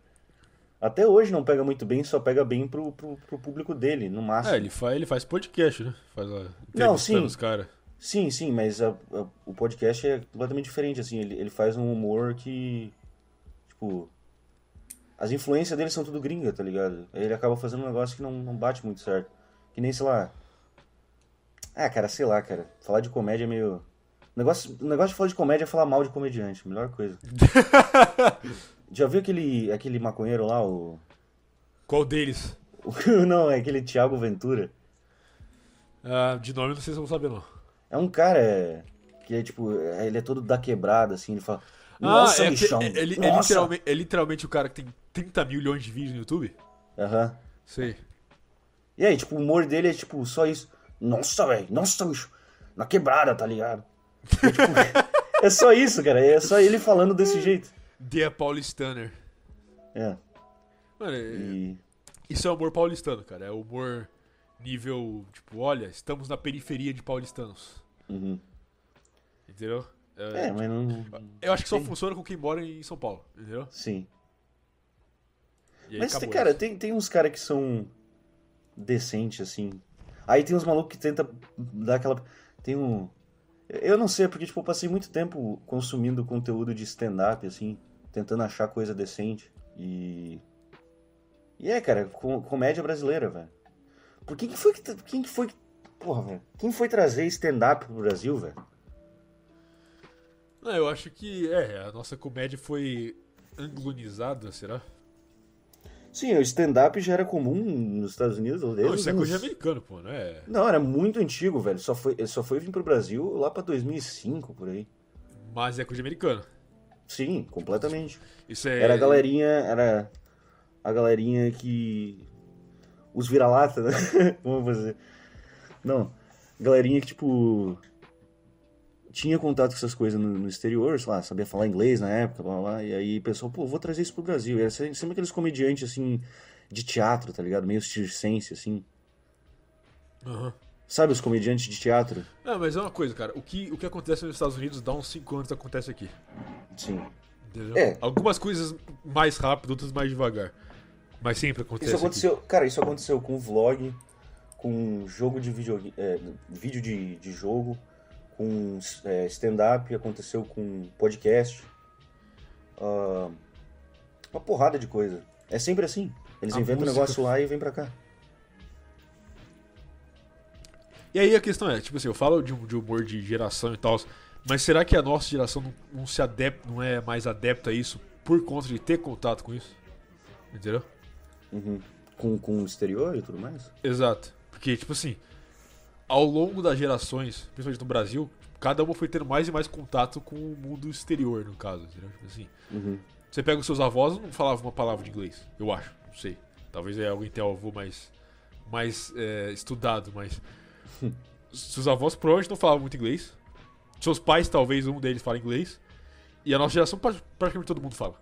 Até hoje não pega muito bem, só pega bem pro, pro, pro público dele, no máximo. É, ele faz, ele faz podcast, né? Faz lá, Não, sim. os caras. Sim, sim, mas a- a- o podcast é completamente diferente, assim, ele, ele faz um humor que, tipo, as influências dele são tudo gringa, tá ligado? Ele acaba fazendo um negócio que não, não bate muito certo. Que nem, sei lá, ah, cara, sei lá, cara, falar de comédia é meio, O negócio, o negócio de falar de comédia é falar mal de comediante, melhor coisa. Já viu aquele, aquele maconheiro lá, o... Qual deles? Não, é aquele Thiago Ventura. Ah, de nome não sei se eu vou saber, não. É um cara é, que é tipo, é- ele é todo da quebrada, assim, ele fala. Ah, Nossa, é, que- bichão. é- ele, é nossa." literalmente, é literalmente o cara que tem 30 milhões de vídeos no YouTube? Aham. Sei. E aí, tipo, o humor dele é tipo só isso. Nossa, velho, nossa, bicho. Na quebrada, tá ligado? É, tipo, é só isso, cara. É só ele falando desse jeito. The Paulistaner. É. Mano, é- E. isso é humor paulistano, cara. É humor nível, tipo, olha, estamos na periferia de paulistanos. Uhum. Entendeu? É, mas não. Eu acho que só Sim. funciona com quem mora em São Paulo, entendeu? Sim. Mas, cara, tem, tem uns caras que são decentes, assim. Aí tem uns malucos que tenta dar aquela. Tem um. Eu não sei, porque, tipo, eu passei muito tempo consumindo conteúdo de stand-up, assim, tentando achar coisa decente. E. E é, cara, com- comédia brasileira, velho. Por quem que foi que. Quem que foi que. Porra, velho. Quem foi trazer stand-up pro Brasil, velho? Não, eu acho que, é, a nossa comédia foi anglonizada, será? Sim, o stand-up já era comum nos Estados Unidos. desde Não, isso é anos- coisa americano, pô, não é? Não, era muito antigo, velho. Só foi, só foi vir pro Brasil lá pra 2005, por aí. Mas é coisa de americano. Sim, completamente. Isso é. Era a galerinha, era a galerinha que... Os vira-lata, né? Vamos fazer. Não, galerinha que, tipo... Tinha contato com essas coisas no, no exterior, sei lá, sabia falar inglês na época, blá, blá, blá, e aí o pessoal, pô, vou trazer isso pro Brasil. E era sempre aqueles comediantes, assim, de teatro, tá ligado? Meio circense, assim. Aham. Sabe os comediantes de teatro? Não, mas é uma coisa, cara. O que, o que acontece nos Estados Unidos dá uns 5 anos acontece aqui. Sim. Entendeu? É. Algumas coisas mais rápido, outras mais devagar. Mas sempre acontece. Isso aqui. aconteceu, cara, isso aconteceu com vlog, com jogo de vídeo, é, vídeo de, de jogo, com é, stand-up, aconteceu com podcast. ah, uma porrada de coisa. É sempre assim. Eles A inventam um música- negócio lá e vêm pra cá. E aí a questão é, tipo assim, eu falo de, um- de humor de geração e tal, mas será que a nossa geração não, não se adepta, não é mais adepta a isso por conta de ter contato com isso? Entendeu? Uhum. Com, com o exterior e tudo mais. Exato. Porque, tipo assim, ao longo das gerações, principalmente no Brasil, cada uma foi tendo mais e mais contato com o mundo exterior, no caso, entendeu? Tipo assim, Uhum. você pega os seus avós, não falavam uma palavra de inglês, eu acho, não sei. Talvez é alguém tenha um avô mais, mais é, estudado, mas. Seus avós provavelmente não falavam muito inglês. Seus pais, talvez um deles fale inglês. E a nossa geração, pra- praticamente todo mundo fala.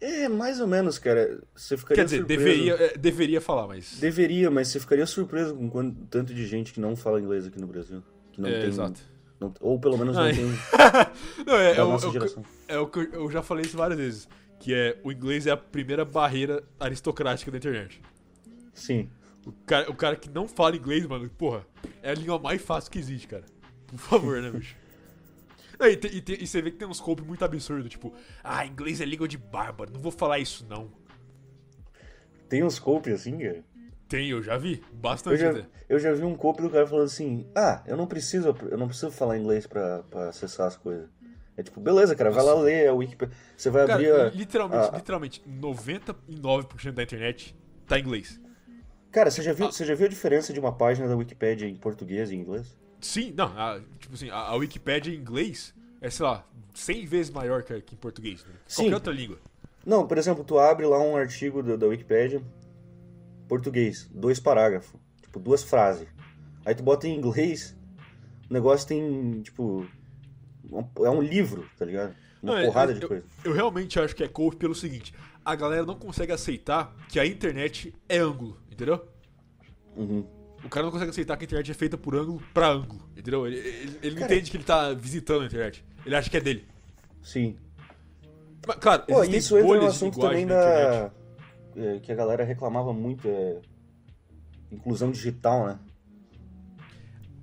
É, mais ou menos, cara. Você ficaria Quer dizer, surpreso. deveria, é, deveria falar, mas. Deveria, mas você ficaria surpreso com quanto, tanto de gente que não fala inglês aqui no Brasil. Que não É, tem. exato. não- ou pelo menos não Ai. tem Não, é, é o- nossa é o que-. É o que eu- eu já falei isso várias vezes. Que é o inglês é a primeira barreira aristocrática da internet. Sim. O cara, o cara que não fala inglês, mano, porra, é a língua mais fácil que existe, cara. Por favor, né, bicho? E, e e você vê que tem uns scope muito absurdo, tipo, ah, inglês é língua de bárbaro, não vou falar isso não. Tem uns copy assim, cara. Tem, eu já vi, Eu bastante já, até. eu já vi um copy do cara falando assim: Ah, eu não preciso, eu não preciso falar inglês pra, pra acessar as coisas. É tipo, beleza, cara, vai lá ler a Wikipedia. Você vai abrir Cara, a. literalmente, a- literalmente, 99% da internet tá em inglês. Cara, você já, viu, você já viu a diferença de uma página da Wikipedia em português e em inglês? Sim, não, a- tipo assim, a, a Wikipédia em inglês é, sei lá, 100 vezes maior que, que em português, né? Sim. Qualquer outra língua. Não, por exemplo, tu abre lá um artigo da, da Wikipedia, português, dois parágrafos, tipo, duas frases. Aí tu bota em inglês, o negócio tem, tipo, é um livro, tá ligado? Uma Não, é- porrada eu, de eu- coisa. Eu realmente acho que é couve pelo seguinte: a galera não consegue aceitar que a internet é ângulo, entendeu? Uhum. O cara não consegue aceitar que a internet é feita por ângulo pra ângulo, entendeu? Ele, ele- ele não Cara- entende que ele tá visitando a internet. Ele acha que é dele. Sim. Mas, claro, Pô, existem isso entra no bolhas de assunto linguagem também na internet. da. é, que a galera reclamava muito, é. Inclusão digital, né?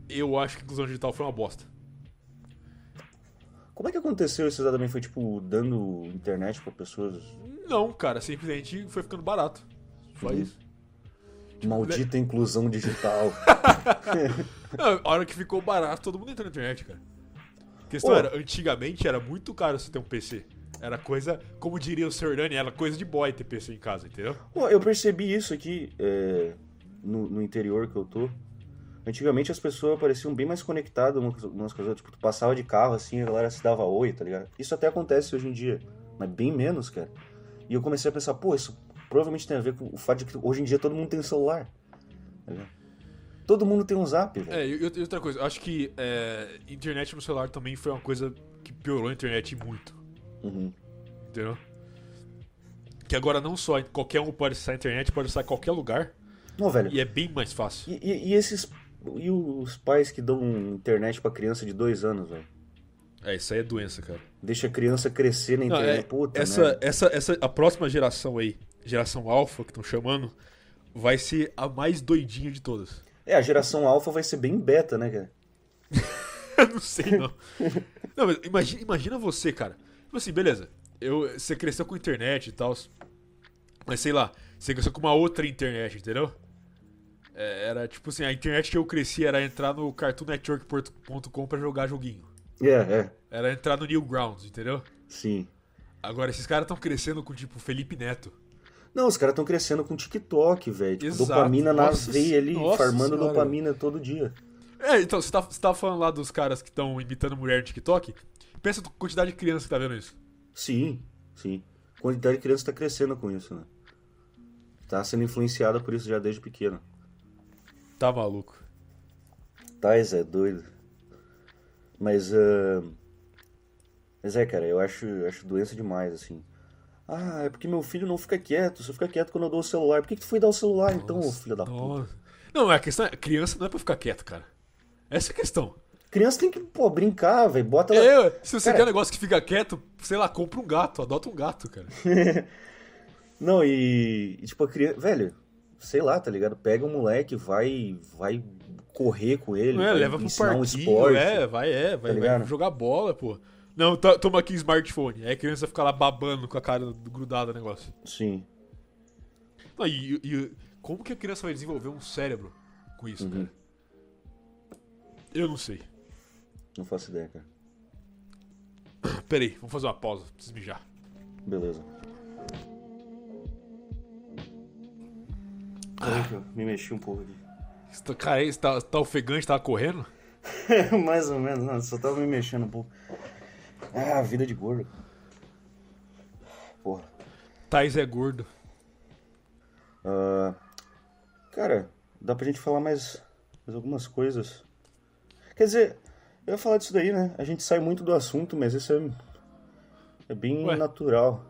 Eu acho que a inclusão digital foi uma bosta. Como é que aconteceu isso exatamente? Foi tipo dando internet pra pessoas. Não, cara, simplesmente foi ficando barato. Só Uhum. isso. Maldita inclusão digital. Não, a hora que ficou barato, todo mundo entrou na internet, cara. A questão era, antigamente era muito caro você ter um PC. Era coisa, como diria o Sr. Dani, era coisa de boy ter PC em casa, entendeu? Pô, eu percebi isso aqui é, no, no interior que eu tô. Antigamente as pessoas pareciam bem mais conectadas umas com as outras. Tipo, tu passava de carro assim, a galera se dava oi, tá ligado? Isso até acontece hoje em dia, mas bem menos, cara. E eu comecei a pensar, pô, isso provavelmente tem a ver com o fato de que hoje em dia todo mundo tem celular. tá? Todo mundo tem um zap, velho. É, e outra coisa, acho que é, internet no celular também foi uma coisa que piorou a internet muito, Uhum. entendeu? Que agora não só qualquer um pode acessar a internet, pode acessar qualquer lugar, Não, velho. e é bem mais fácil. E, e- e esses. E os pais que dão internet pra criança de dois anos, velho? É, isso aí é doença, cara. Deixa a criança crescer na Não, internet. é, Puta, essa, merda. essa, essa, a próxima geração aí, geração alfa que estão chamando, vai ser a mais doidinha de todas. É, a geração alfa vai ser bem beta, né, cara? Não sei, não. não, mas imagina, imagina você, cara. Tipo assim, beleza. Eu, você cresceu com internet e tal. Mas sei lá, você cresceu com uma outra internet, entendeu? É, era tipo assim, a internet que eu cresci era entrar no cartoonnetwork.com pra jogar joguinho. É, é. Era entrar no Newgrounds, entendeu? Sim. Agora, esses caras estão crescendo com, tipo, Felipe Neto. Não, os caras estão crescendo com TikTok, velho. Tipo, dopamina na Nossa veia ali, nossa farmando senhora. dopamina todo dia. É, então, você tá, você tá falando lá dos caras que estão imitando mulher no TikTok? Pensa na quantidade de criança que tá vendo isso. Sim, sim. A quantidade de criança tá crescendo com isso, né? Tá sendo influenciada por isso já desde pequeno. Tá maluco. Tais é doido. Mas, ah, mas é, cara, eu acho, eu acho doença demais, assim. Ah, é porque meu filho não fica quieto, só fica quieto quando eu dou o celular. Por que, que tu foi dar o celular então, ô filho da puta? Nossa. Não, a questão é, criança não é pra ficar quieto, cara. Essa é a questão. Criança tem que, pô, brincar, velho. Bota ela. É, se você Cara- quer um negócio que fica quieto, sei lá, compra um gato, adota um gato, cara. Não, e, e, tipo, a criança. Velho, sei lá, tá ligado? Pega um moleque, vai, vai correr com ele, Não é, leva pro ensinar um parquinho, esporte. é, vai, é, vai, tá vai jogar bola, pô. Não, tá- toma aqui smartphone. Aí a criança fica lá babando com a cara grudada no negócio. Sim. Não, e, e como que a criança vai desenvolver um cérebro com isso, Uhum. cara? Eu não sei. Não faço ideia, cara. Pera aí, vamos fazer uma pausa, preciso mijar. Beleza. Peraí eu me mexi um pouco aqui. Você tá, cara, você tá, tá ofegante, tava correndo? Mais ou menos, não, só tava me mexendo um pouco. Ah, vida de gordo. Porra. Thais é gordo. Ah, cara, dá pra gente falar mais, mais algumas coisas. Quer dizer, eu ia falar disso daí, né? A gente sai muito do assunto, mas isso é, é bem Ué. natural.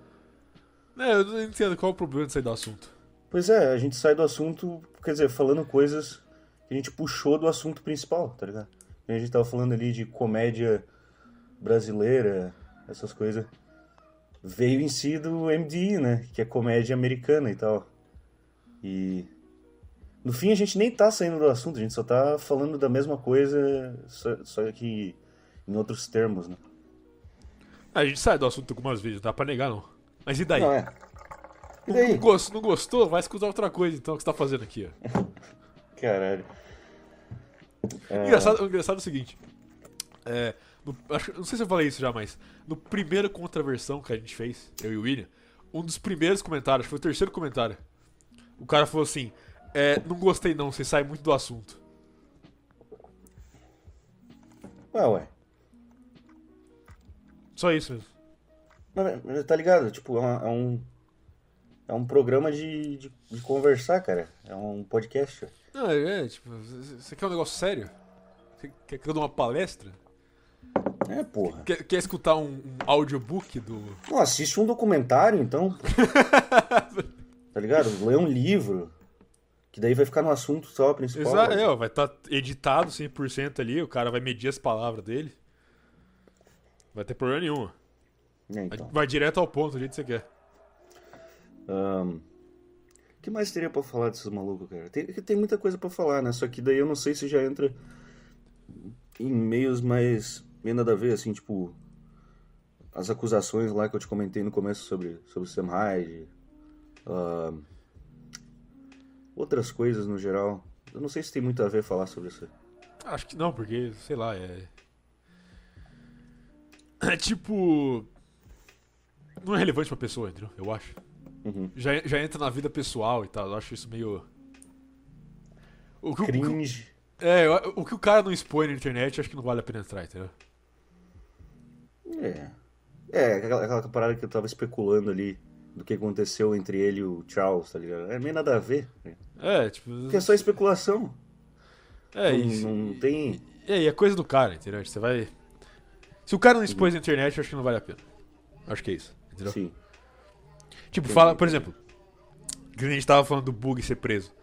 É, eu não entendo qual é o problema de sair do assunto. Pois é, a gente sai do assunto, quer dizer, falando coisas que a gente puxou do assunto principal, tá ligado? A gente tava falando ali de comédia brasileira, essas coisas. Veio em si do MDI, né? Que é comédia americana e tal. E. No fim a gente nem tá saindo do assunto, a gente só tá falando da mesma coisa, só, só que em outros termos, né? A gente sai do assunto algumas vezes, não dá pra negar não. Mas e daí? Não, é. E Não, daí? gos- não gostou? Vai escutar outra coisa então que você tá fazendo aqui, ó. Caralho. É, Engraçado, o engraçado é o seguinte. É, no- acho- não sei se eu falei isso já, mas no primeiro contraversão que a gente fez, eu e o William, um dos primeiros comentários, foi o terceiro comentário. O cara falou assim: é, não gostei não, você sai muito do assunto. Ué, ué. Só isso mesmo. Mas, tá ligado? Tipo, é, é um. É um programa de, de, de conversar, cara. É um podcast. Não, é, tipo, você quer um negócio sério? Você quer que eu dê uma palestra? É, porra. Quer, quer escutar um, um audiobook do. Não, assiste um documentário, então. tá ligado? Lê um livro. Que daí vai ficar no assunto só principal. Exato, é, ó, vai estar editado 100% ali, o cara vai medir as palavras dele. Vai ter problema nenhum. É, Vai- então. Vai direto ao ponto, do jeito que você quer. O que mais teria pra falar desses malucos, cara? Tem, tem muita coisa pra falar, né? Só que daí eu não sei se já entra em meios mais. Meio nada a ver, assim, tipo. As acusações lá que eu te comentei no começo sobre, sobre o Sam Hyde. ahn, outras coisas no geral. Eu não sei se tem muito a ver falar sobre isso. Acho que não, porque, sei lá, é. É tipo. Não é relevante pra pessoa, entendeu? Eu acho. Uhum. Já, já entra na vida pessoal e tal. Eu acho isso meio. O que, o- o Cringe. é, o que o cara não expõe na internet, acho que não vale a pena entrar, entendeu? É. É, aquela, aquela parada que eu tava especulando ali do que aconteceu entre ele e o Charles, tá ligado? É meio nada a ver. né? É, tipo. Porque é só especulação. É não, isso. não tem. E aí, é coisa do cara, entendeu? Você vai. Se o cara não expôs na internet, eu acho que não vale a pena. Acho que é isso, entendeu? Sim. Tipo, fala, por exemplo, que a gente tava falando do Bug ser preso.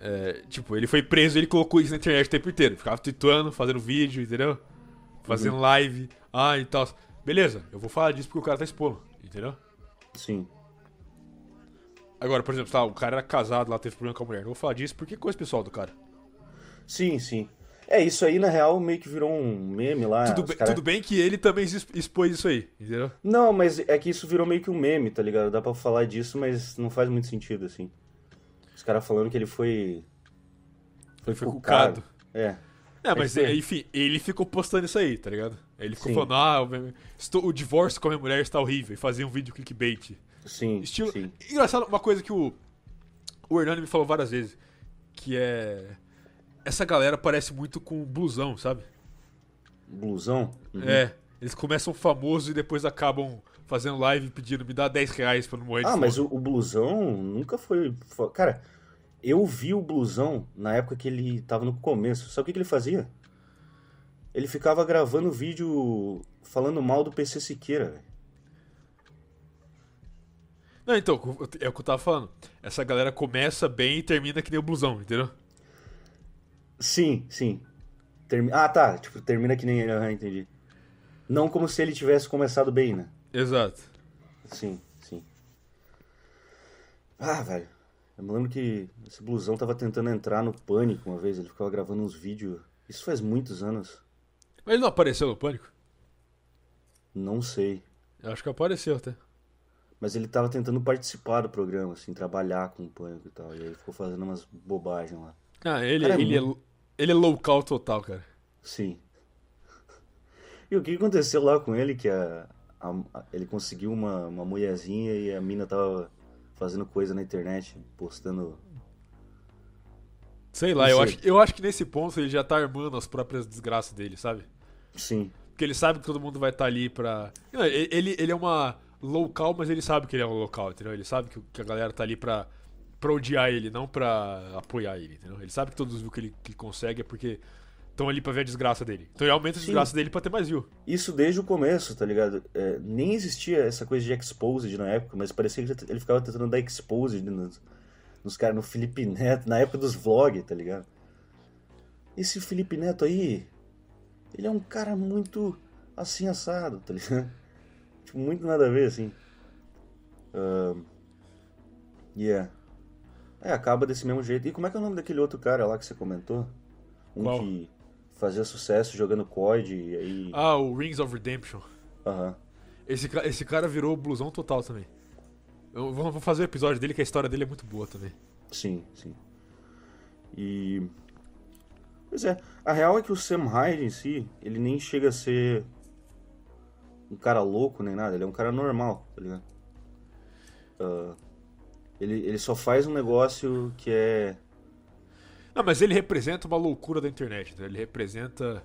É, tipo, ele foi preso e ele colocou isso na internet o tempo inteiro. Ficava tweetando, fazendo vídeo, entendeu? Fazendo live, ah e tal. Beleza, eu vou falar disso porque o cara tá expondo, entendeu? Sim. Agora, por exemplo, tá, o cara era casado lá, teve problema com a mulher. Não vou falar disso porque é coisa pessoal do cara. Sim, sim. É, isso aí na real meio que virou um meme lá. tudo, bem, cara- tudo bem que ele também expôs isso aí, entendeu? Não, mas é que isso virou meio que um meme, tá ligado? Dá pra falar disso, mas não faz muito sentido, assim. Os caras falando que ele foi. Foi, Foi cucado. É. É, mas foi. enfim, ele ficou postando isso aí, tá ligado? Ele ficou Sim. falando, ah, o- estou- o divórcio com a minha mulher está horrível, e fazia um vídeo clickbait. Sim. Estilo. sim. Engraçado, uma coisa que o. O Hernani me falou várias vezes. Que é. Essa galera parece muito com o blusão, sabe? Blusão? Uhum. É. Eles começam famosos e depois acabam fazendo live pedindo me dá 10 reais pra não morrer de Ah, mas o, o blusão nunca foi. fo- Cara, eu vi o blusão na época que ele tava no começo. Sabe o que, que ele fazia? Ele ficava gravando vídeo falando mal do PC Siqueira, velho. Não, então, é o que eu tava falando. Essa galera começa bem e termina que nem o blusão, entendeu? Sim, sim. Termi... Ah, tá. Tipo, termina que nem ele. Aham, entendi. Não como se ele tivesse começado bem, né? Exato. Sim, sim. Ah, velho. Eu me lembro que esse blusão tava tentando entrar no pânico uma vez. Ele ficava gravando uns vídeos. Isso faz muitos anos. Mas ele não apareceu no pânico? Não sei. Eu acho que apareceu até. Mas ele tava tentando participar do programa, assim, trabalhar com o pânico e tal. E aí ele ficou fazendo umas bobagens lá. Ah, ele, Cara, é ele, é, ele é local total, cara. Sim. E o que aconteceu lá com ele? Que a, a- a- ele conseguiu uma, uma mulherzinha e a mina tava fazendo coisa na internet, postando. Sei lá, eu acho, eu acho que nesse ponto ele já tá armando as próprias desgraças dele, sabe? Sim, Porque ele sabe que todo mundo vai estar ali pra. Não, ele, ele- é uma local, mas ele sabe que ele é um local, entendeu? Ele sabe que, a galera tá ali pra, pra odiar ele, não pra apoiar ele, entendeu? Ele sabe que todos viu que ele, que ele consegue é porque estão ali pra ver a desgraça dele. Então ele aumenta a Sim. desgraça dele pra ter mais view. Isso desde o começo, tá ligado? É, nem existia essa coisa de exposed na época, mas parecia que ele ficava tentando dar exposed nos, nos caras, no Felipe Neto, na época dos vlogs, tá ligado? Esse Felipe Neto aí, ele é um cara muito assim assado, tá ligado? Tipo, muito nada a ver, assim. Ahn, yeah. É, acaba desse mesmo jeito. E como é que é o nome daquele outro cara lá que você comentou? Um Qual? que fazia sucesso jogando COD e aí... Ah, o Rings of Redemption. Aham. Esse, ca- esse cara virou blusão total também. Eu vou, vou fazer o episódio dele, que a história dele é muito boa também. Sim, sim. E. Pois é, a real é que o Sam Hyde em si, ele nem chega a ser um cara louco nem nada, ele é um cara normal, tá ligado? Ah, ele, ele só faz um negócio que é. Não, mas ele representa uma loucura da internet, né? Ele representa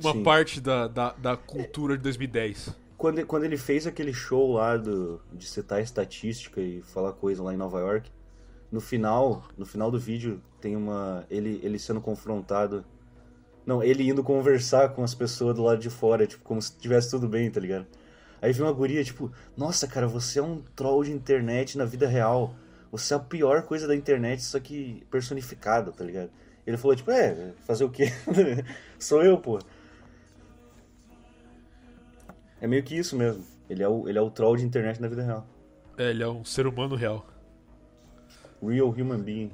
uma Sim. parte da, da, da cultura de 2010. Quando, quando ele fez aquele show lá do, de citar estatística e falar coisa lá em Nova York, no final, no final do vídeo tem uma ele ele sendo confrontado. Não, ele indo conversar com as pessoas do lado de fora, tipo, como se tivesse tudo bem, tá ligado? Aí vem uma guria, tipo, nossa, cara, você é um troll de internet na vida real. Você é a pior coisa da internet, só que personificado, tá ligado? Ele falou, tipo, é, fazer o quê? Sou eu, pô. É meio que isso mesmo. Ele é o, ele é o troll de internet na vida real. É, ele é um ser humano real. Real human being.